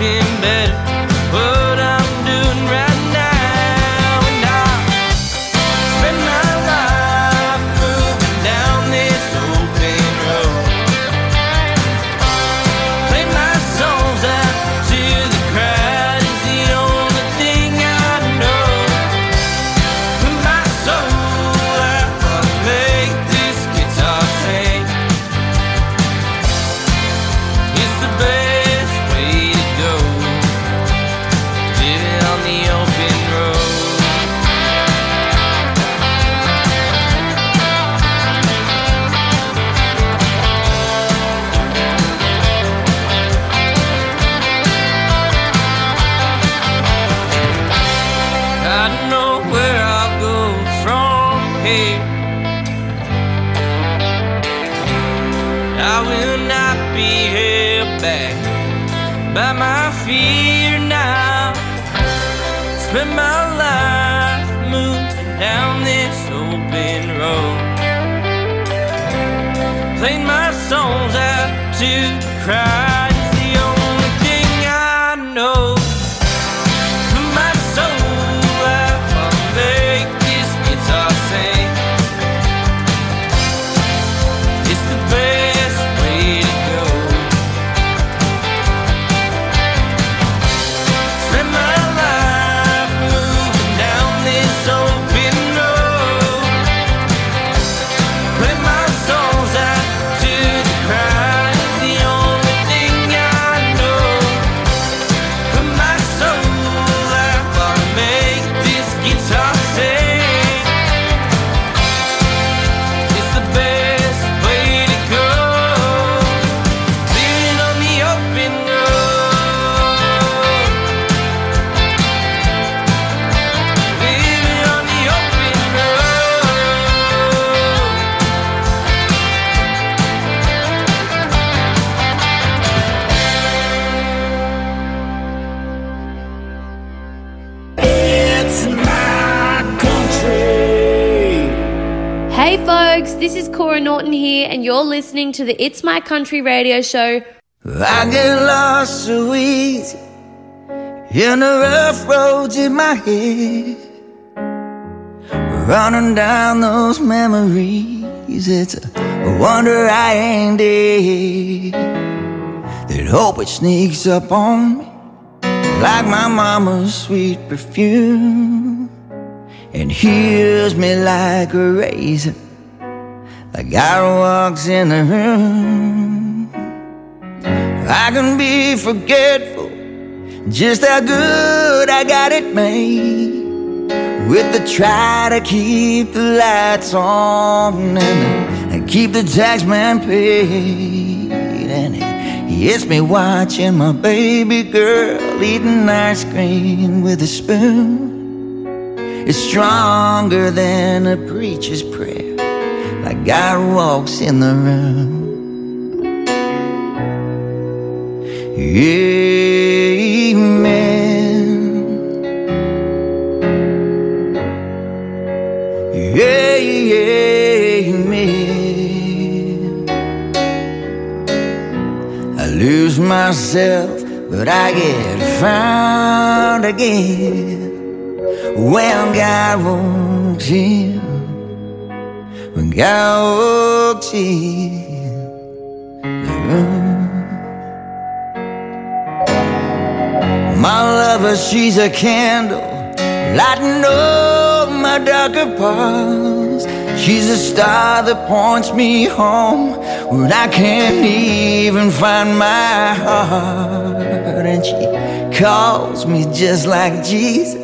nothing better. listening to the It's My Country radio show. I get lost so easy in the rough roads in my head. Running down those memories, it's a wonder I ain't dead. That hope it sneaks up on me like my mama's sweet perfume and heals me like a razor God walks in the room. I can be forgetful just how good I got it made. With the try to keep the lights on and, keep the tax man paid. And he me watching my baby girl eating ice cream with a spoon. It's stronger than a preacher's prayer. God walks in the room. Amen. Amen. I lose myself, but I get found again when God walks in. My lover, she's a candle, lighting up my darker parts. She's a star that points me home when I can't even find my heart. And she calls me just like Jesus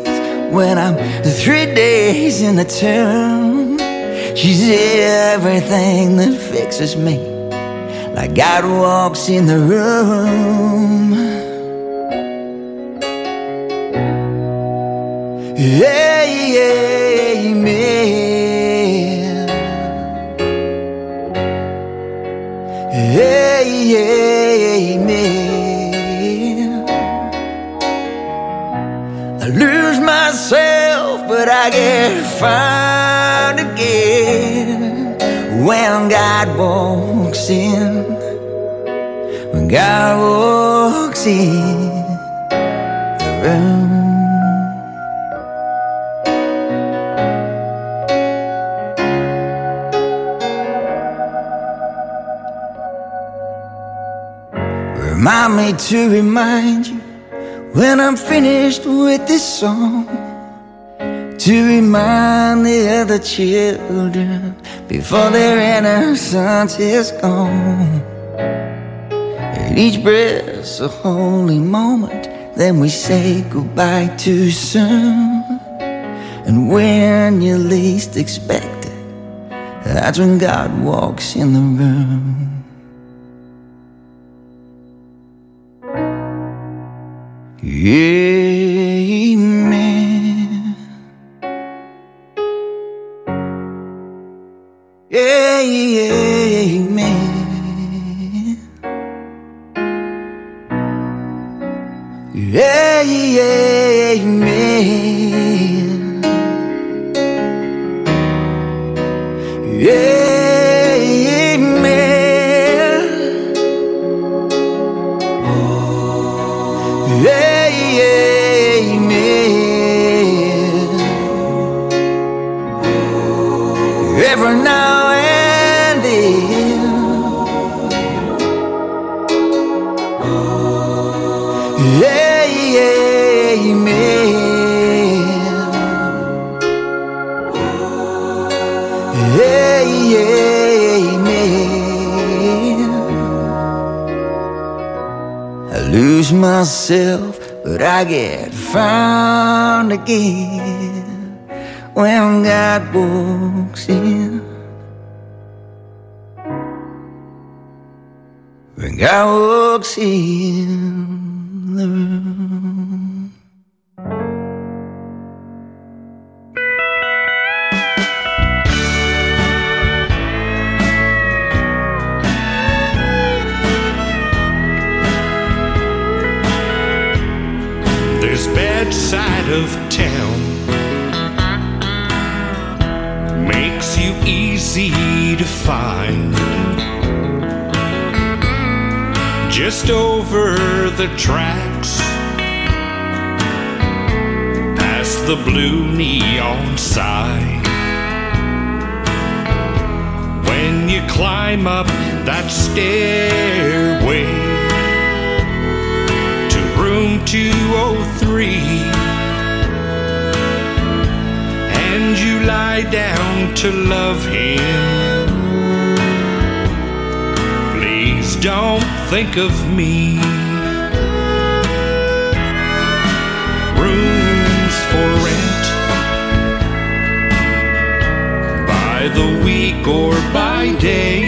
when I'm three days in the tomb. She's everything that fixes me, like God walks in the room. Amen. Amen. I lose myself, but I get found when God walks in. When God walks in the room. Remind me to remind you when I'm finished with this song. To remind the other children before their innocence is gone. And each breath's a holy moment, then we say goodbye too soon. And when you least expect it, that's when God walks in the room. Amen. Amen. Walks in. When God walks in find. Just over the tracks, past the blue neon sign. When you climb up that stairway to room 203 and you lie down to love him don't think of me rooms for rent by the week or by day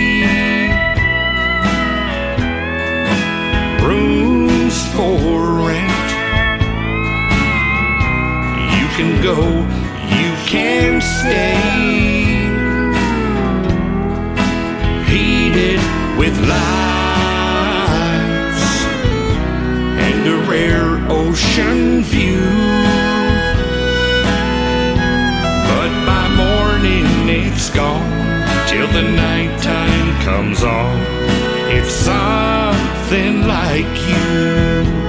rooms for rent. You can go, you can stay. Heated with lights and a rare ocean view. But by morning it's gone till the nighttime comes on. It's something like you.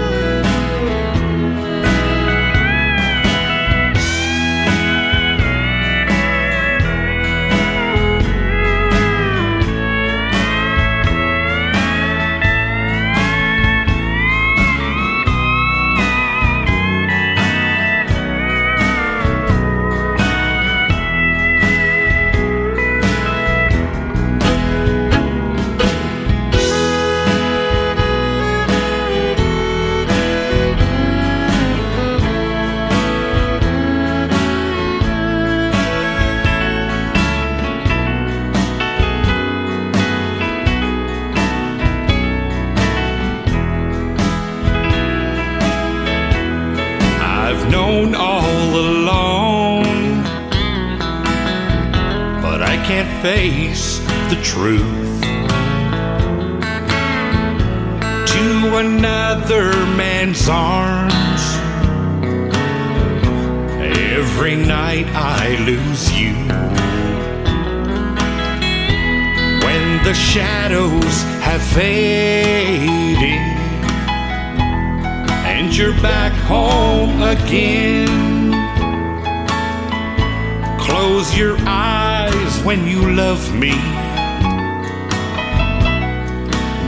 When you love me,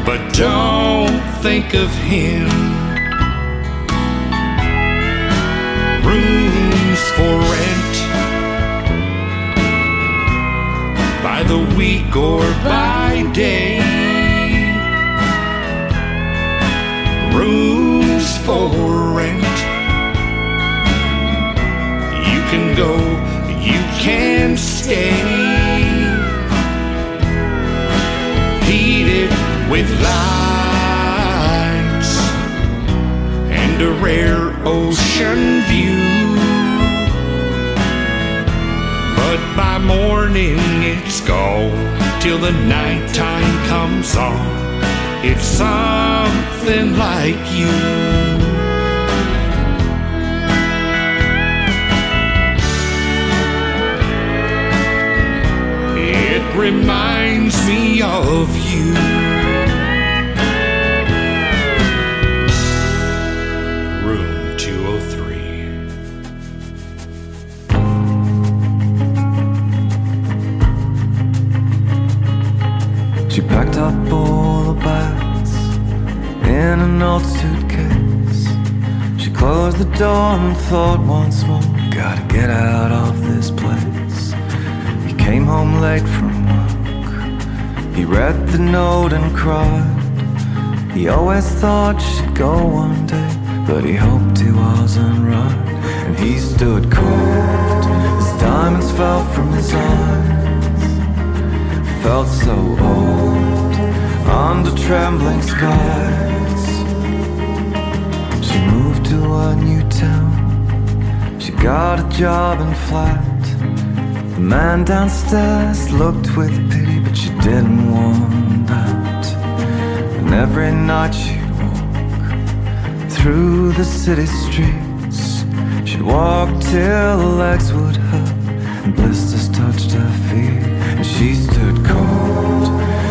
but don't think of him. Rooms for rent by the week or by day. Rooms for rent. You can go, you can stay. With lights and a rare ocean view. But by morning it's gone till the nighttime comes on. It's something like you. It reminds me of you. The door and thought once more, gotta get out of this place. He came home late from work. He read the note and cried. He always thought she'd go one day, but he hoped he wasn't right. And he stood cold as diamonds fell from his eyes felt so old under trembling skies. She moved to a new town. She got a job in flat. The man downstairs looked with pity, but she didn't want that. And every night she'd walk through the city streets. She'd walk till her legs would hurt and blisters touched her feet. And she stood cold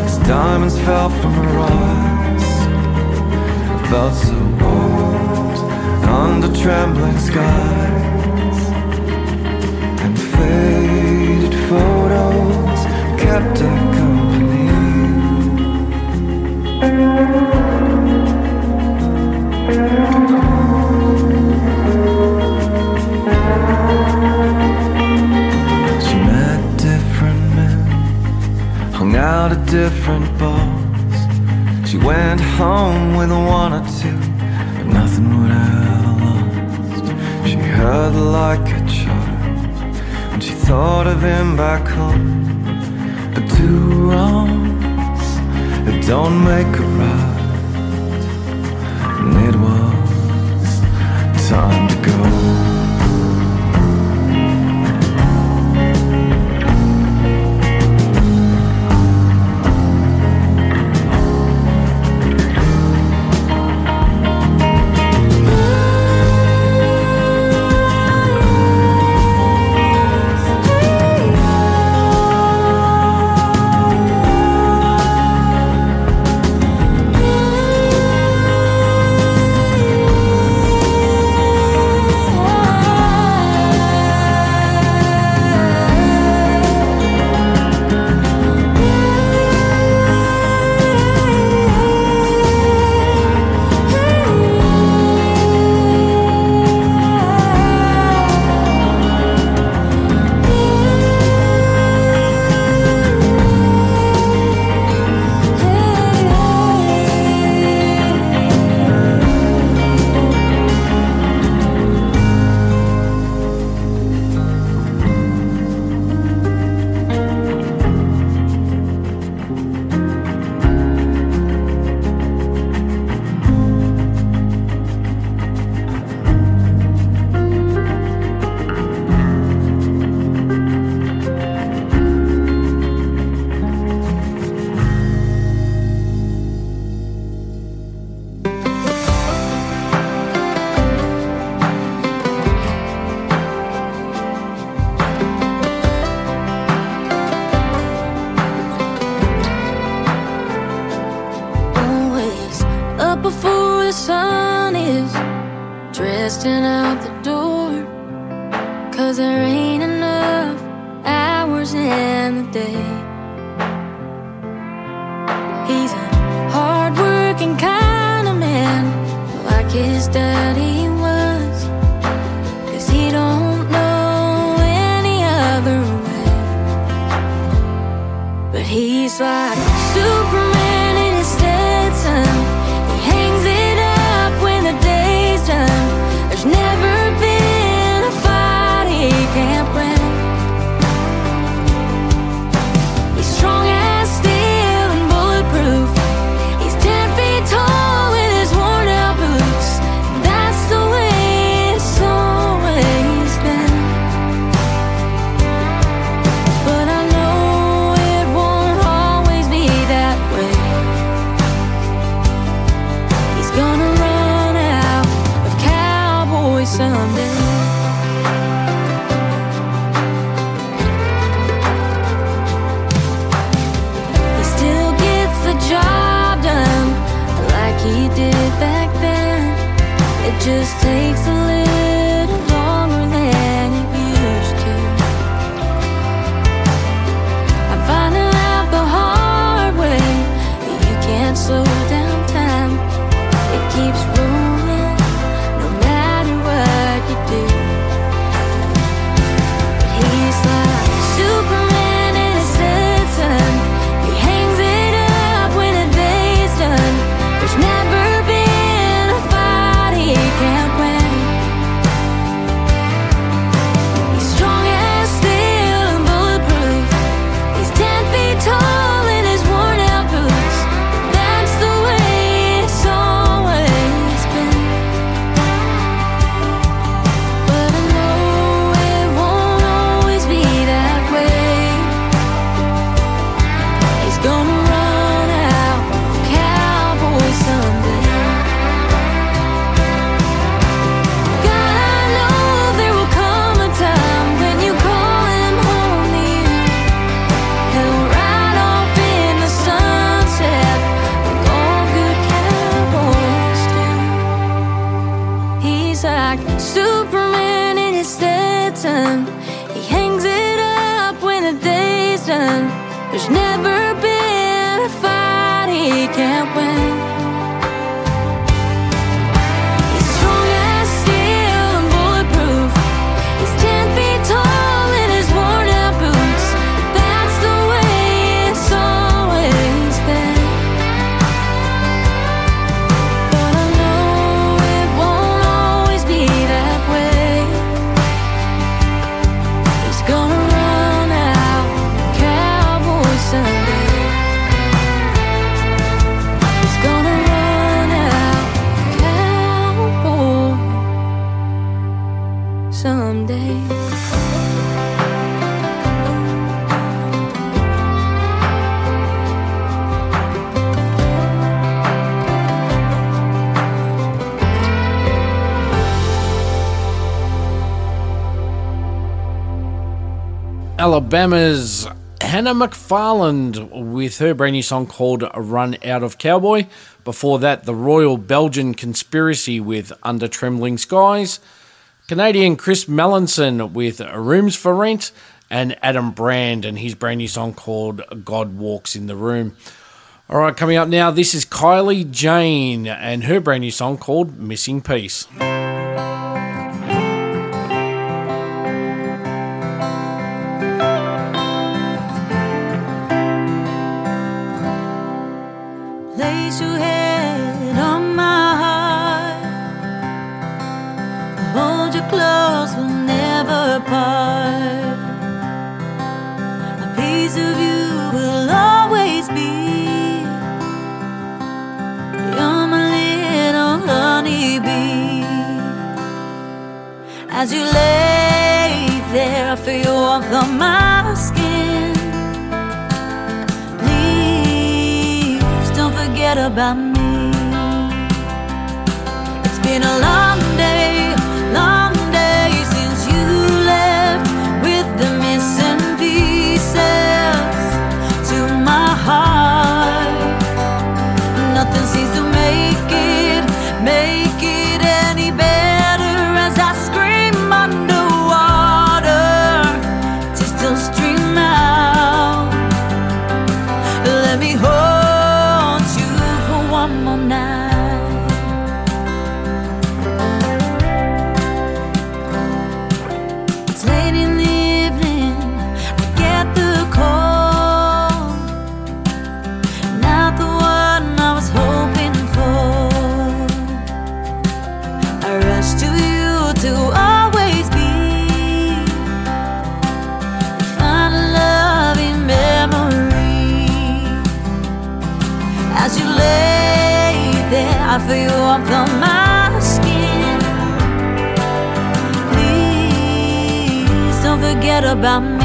as diamonds fell from her eyes. Felt so old under trembling skies. And faded photos kept her company. She met different men, hung out at different bars. She went home with one or two, Heard like a child when she thought of him back home. But two wrongs don't make a right, Question out. Alabama's Hannah McFarland with her brand new song called Run Out of Cowboy. Before that, the Royal Belgian Conspiracy with Under Trembling Skies. Canadian Chris Melanson with Rooms for Rent. And Adam Brand and his brand new song called God Walks in the Room. All right, coming up now, this is Kylie Jane and her brand new song called Missing Piece. As you lay there, I feel your warmth on my skin. Please don't forget about me. It's been a long about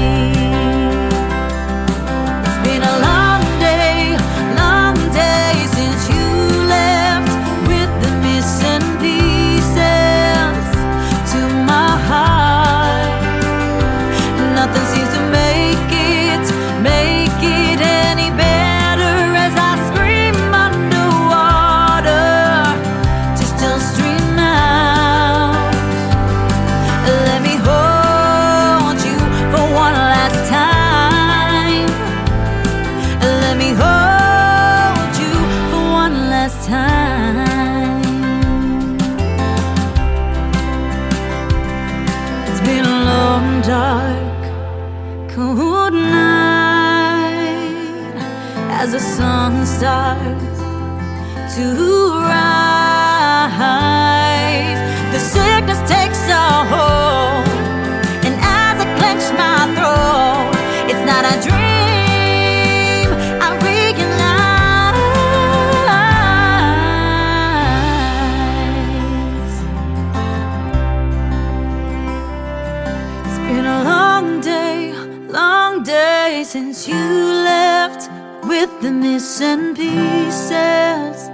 the missing pieces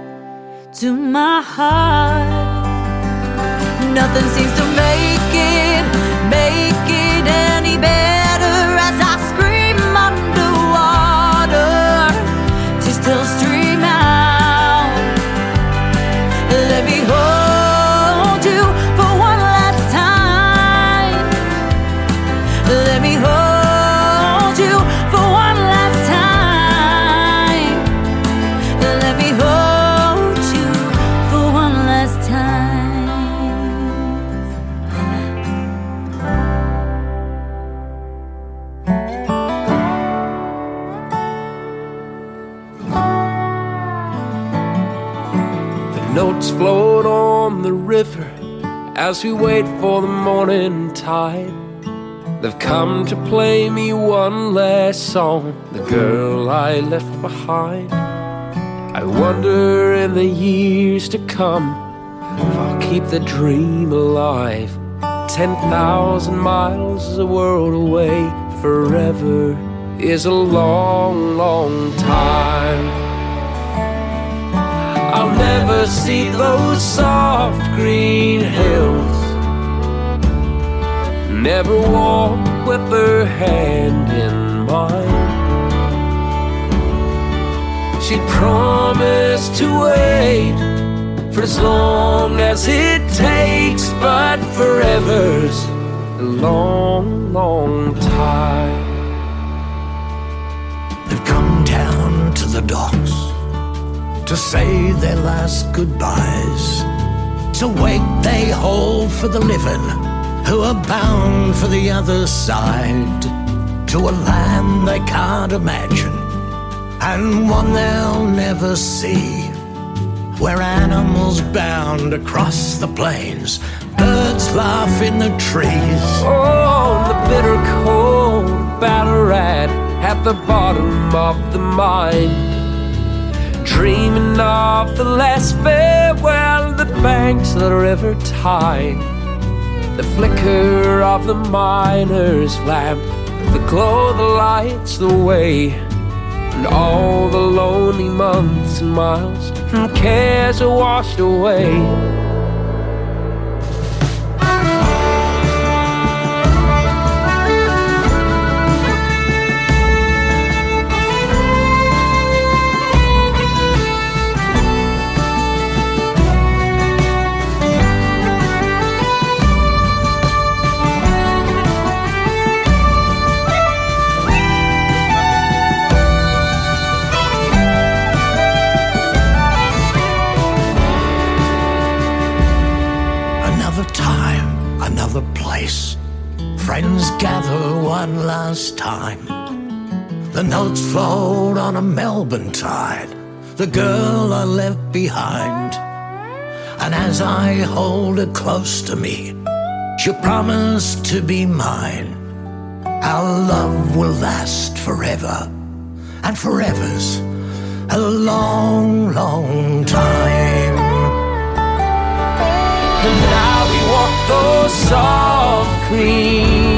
to my heart. Nothing seems to make it, make it as we wait for the morning tide. They've come to play me one last song, the girl I left behind. I wonder in the years to come if I'll keep the dream alive. Ten thousand miles is a world away, forever is a long, long time. Never see those soft green hills. Never walk with her hand in mine. She promised to wait for as long as it takes, but forever's a long, long time. To say their last goodbyes. To wait they hold for the living who are bound for the other side. To a land they can't imagine and one they'll never see. Where animals bound across the plains, birds laugh in the trees. Oh, the bitter cold Ballarat at the bottom of the mine. Dreaming of the last farewell, the banks of the river Tyne. The flicker of the miner's lamp, the glow that lights the way. And all the lonely months and miles and cares are washed away. The notes float on a Melbourne tide. The girl I left behind. And as I hold her close to me, she promised to be mine. Our love will last forever, and forever's a long, long time. And now we walk those soft green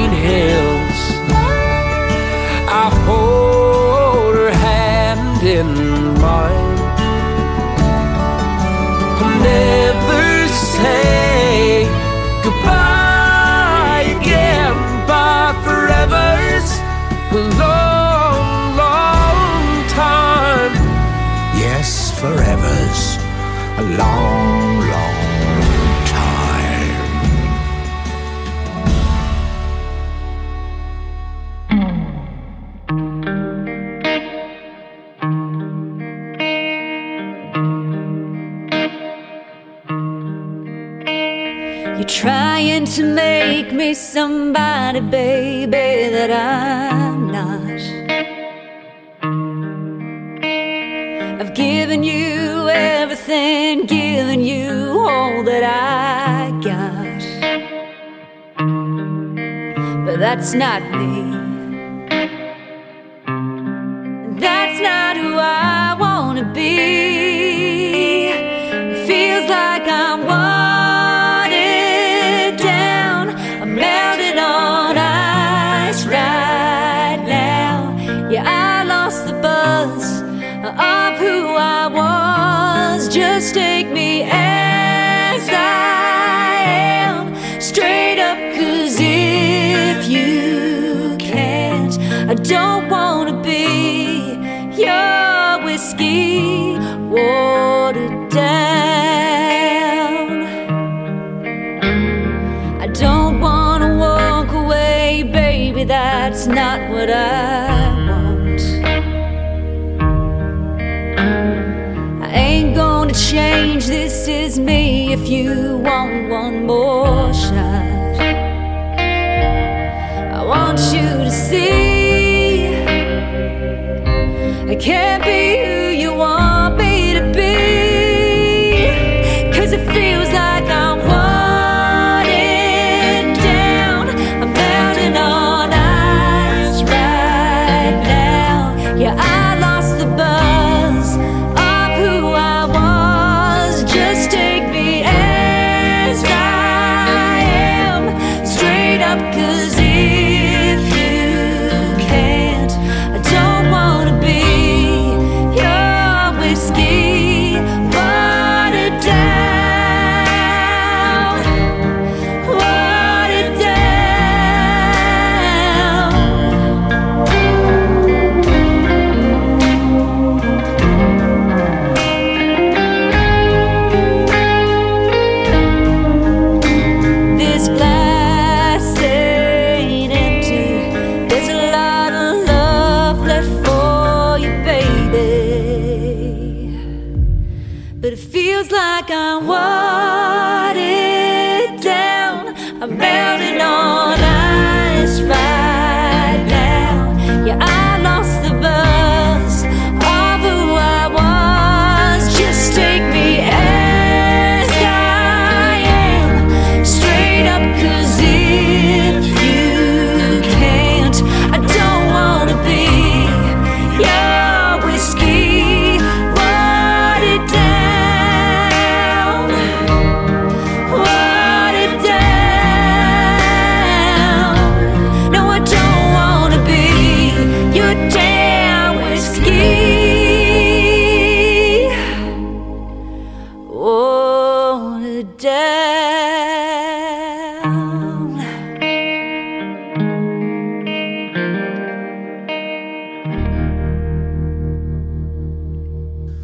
in mine. Somebody, baby, that I'm not. I've given you everything, given you all that I got. But that's not me. That's not what I want. I ain't gonna change, this is me if you want one more shot. I want you to see I can't be you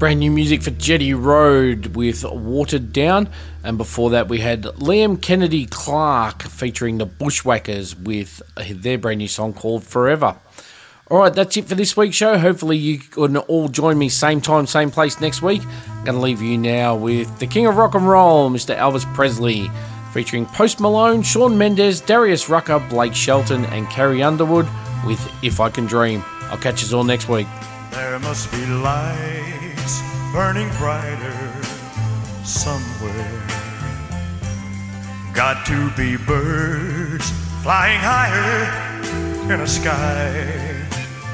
Brand new music for Jetty Road with Watered Down. And before that, we had Liam Kennedy Clark featuring the Bushwackers with their brand new song called Forever. All right, that's it for this week's show. Hopefully, you can all join me same time, same place next week. I'm going to leave you now with the King of Rock and Roll, Mr. Elvis Presley, featuring Post Malone, Shawn Mendes, Darius Rucker, Blake Shelton, and Carrie Underwood with If I Can Dream. I'll catch you all next week. There must be lights burning brighter somewhere. Got to be birds flying higher in a sky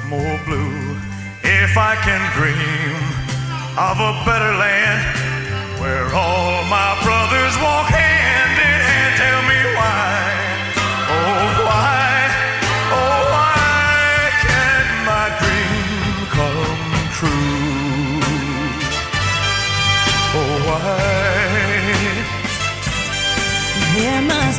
more blue. If I can dream of a better land where all my brothers walk hand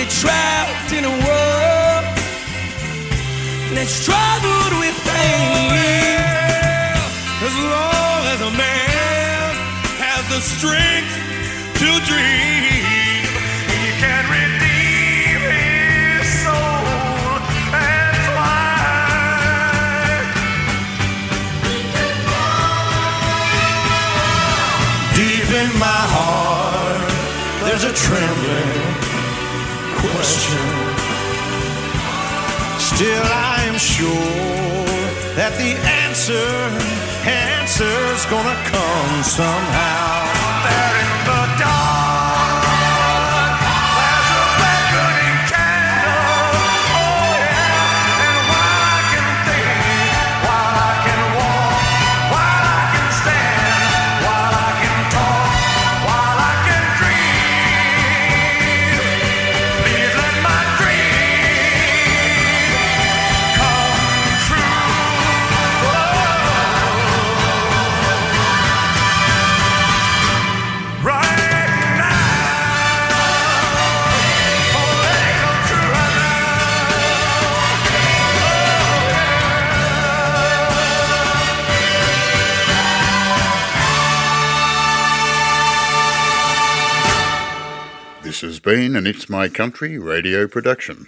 We're trapped in a world that's troubled with pain. As long as a man has the strength to dream, trembling question. Still, I am sure that the answer, answer's gonna come somehow. There in the dark, has been an It's My Country radio production.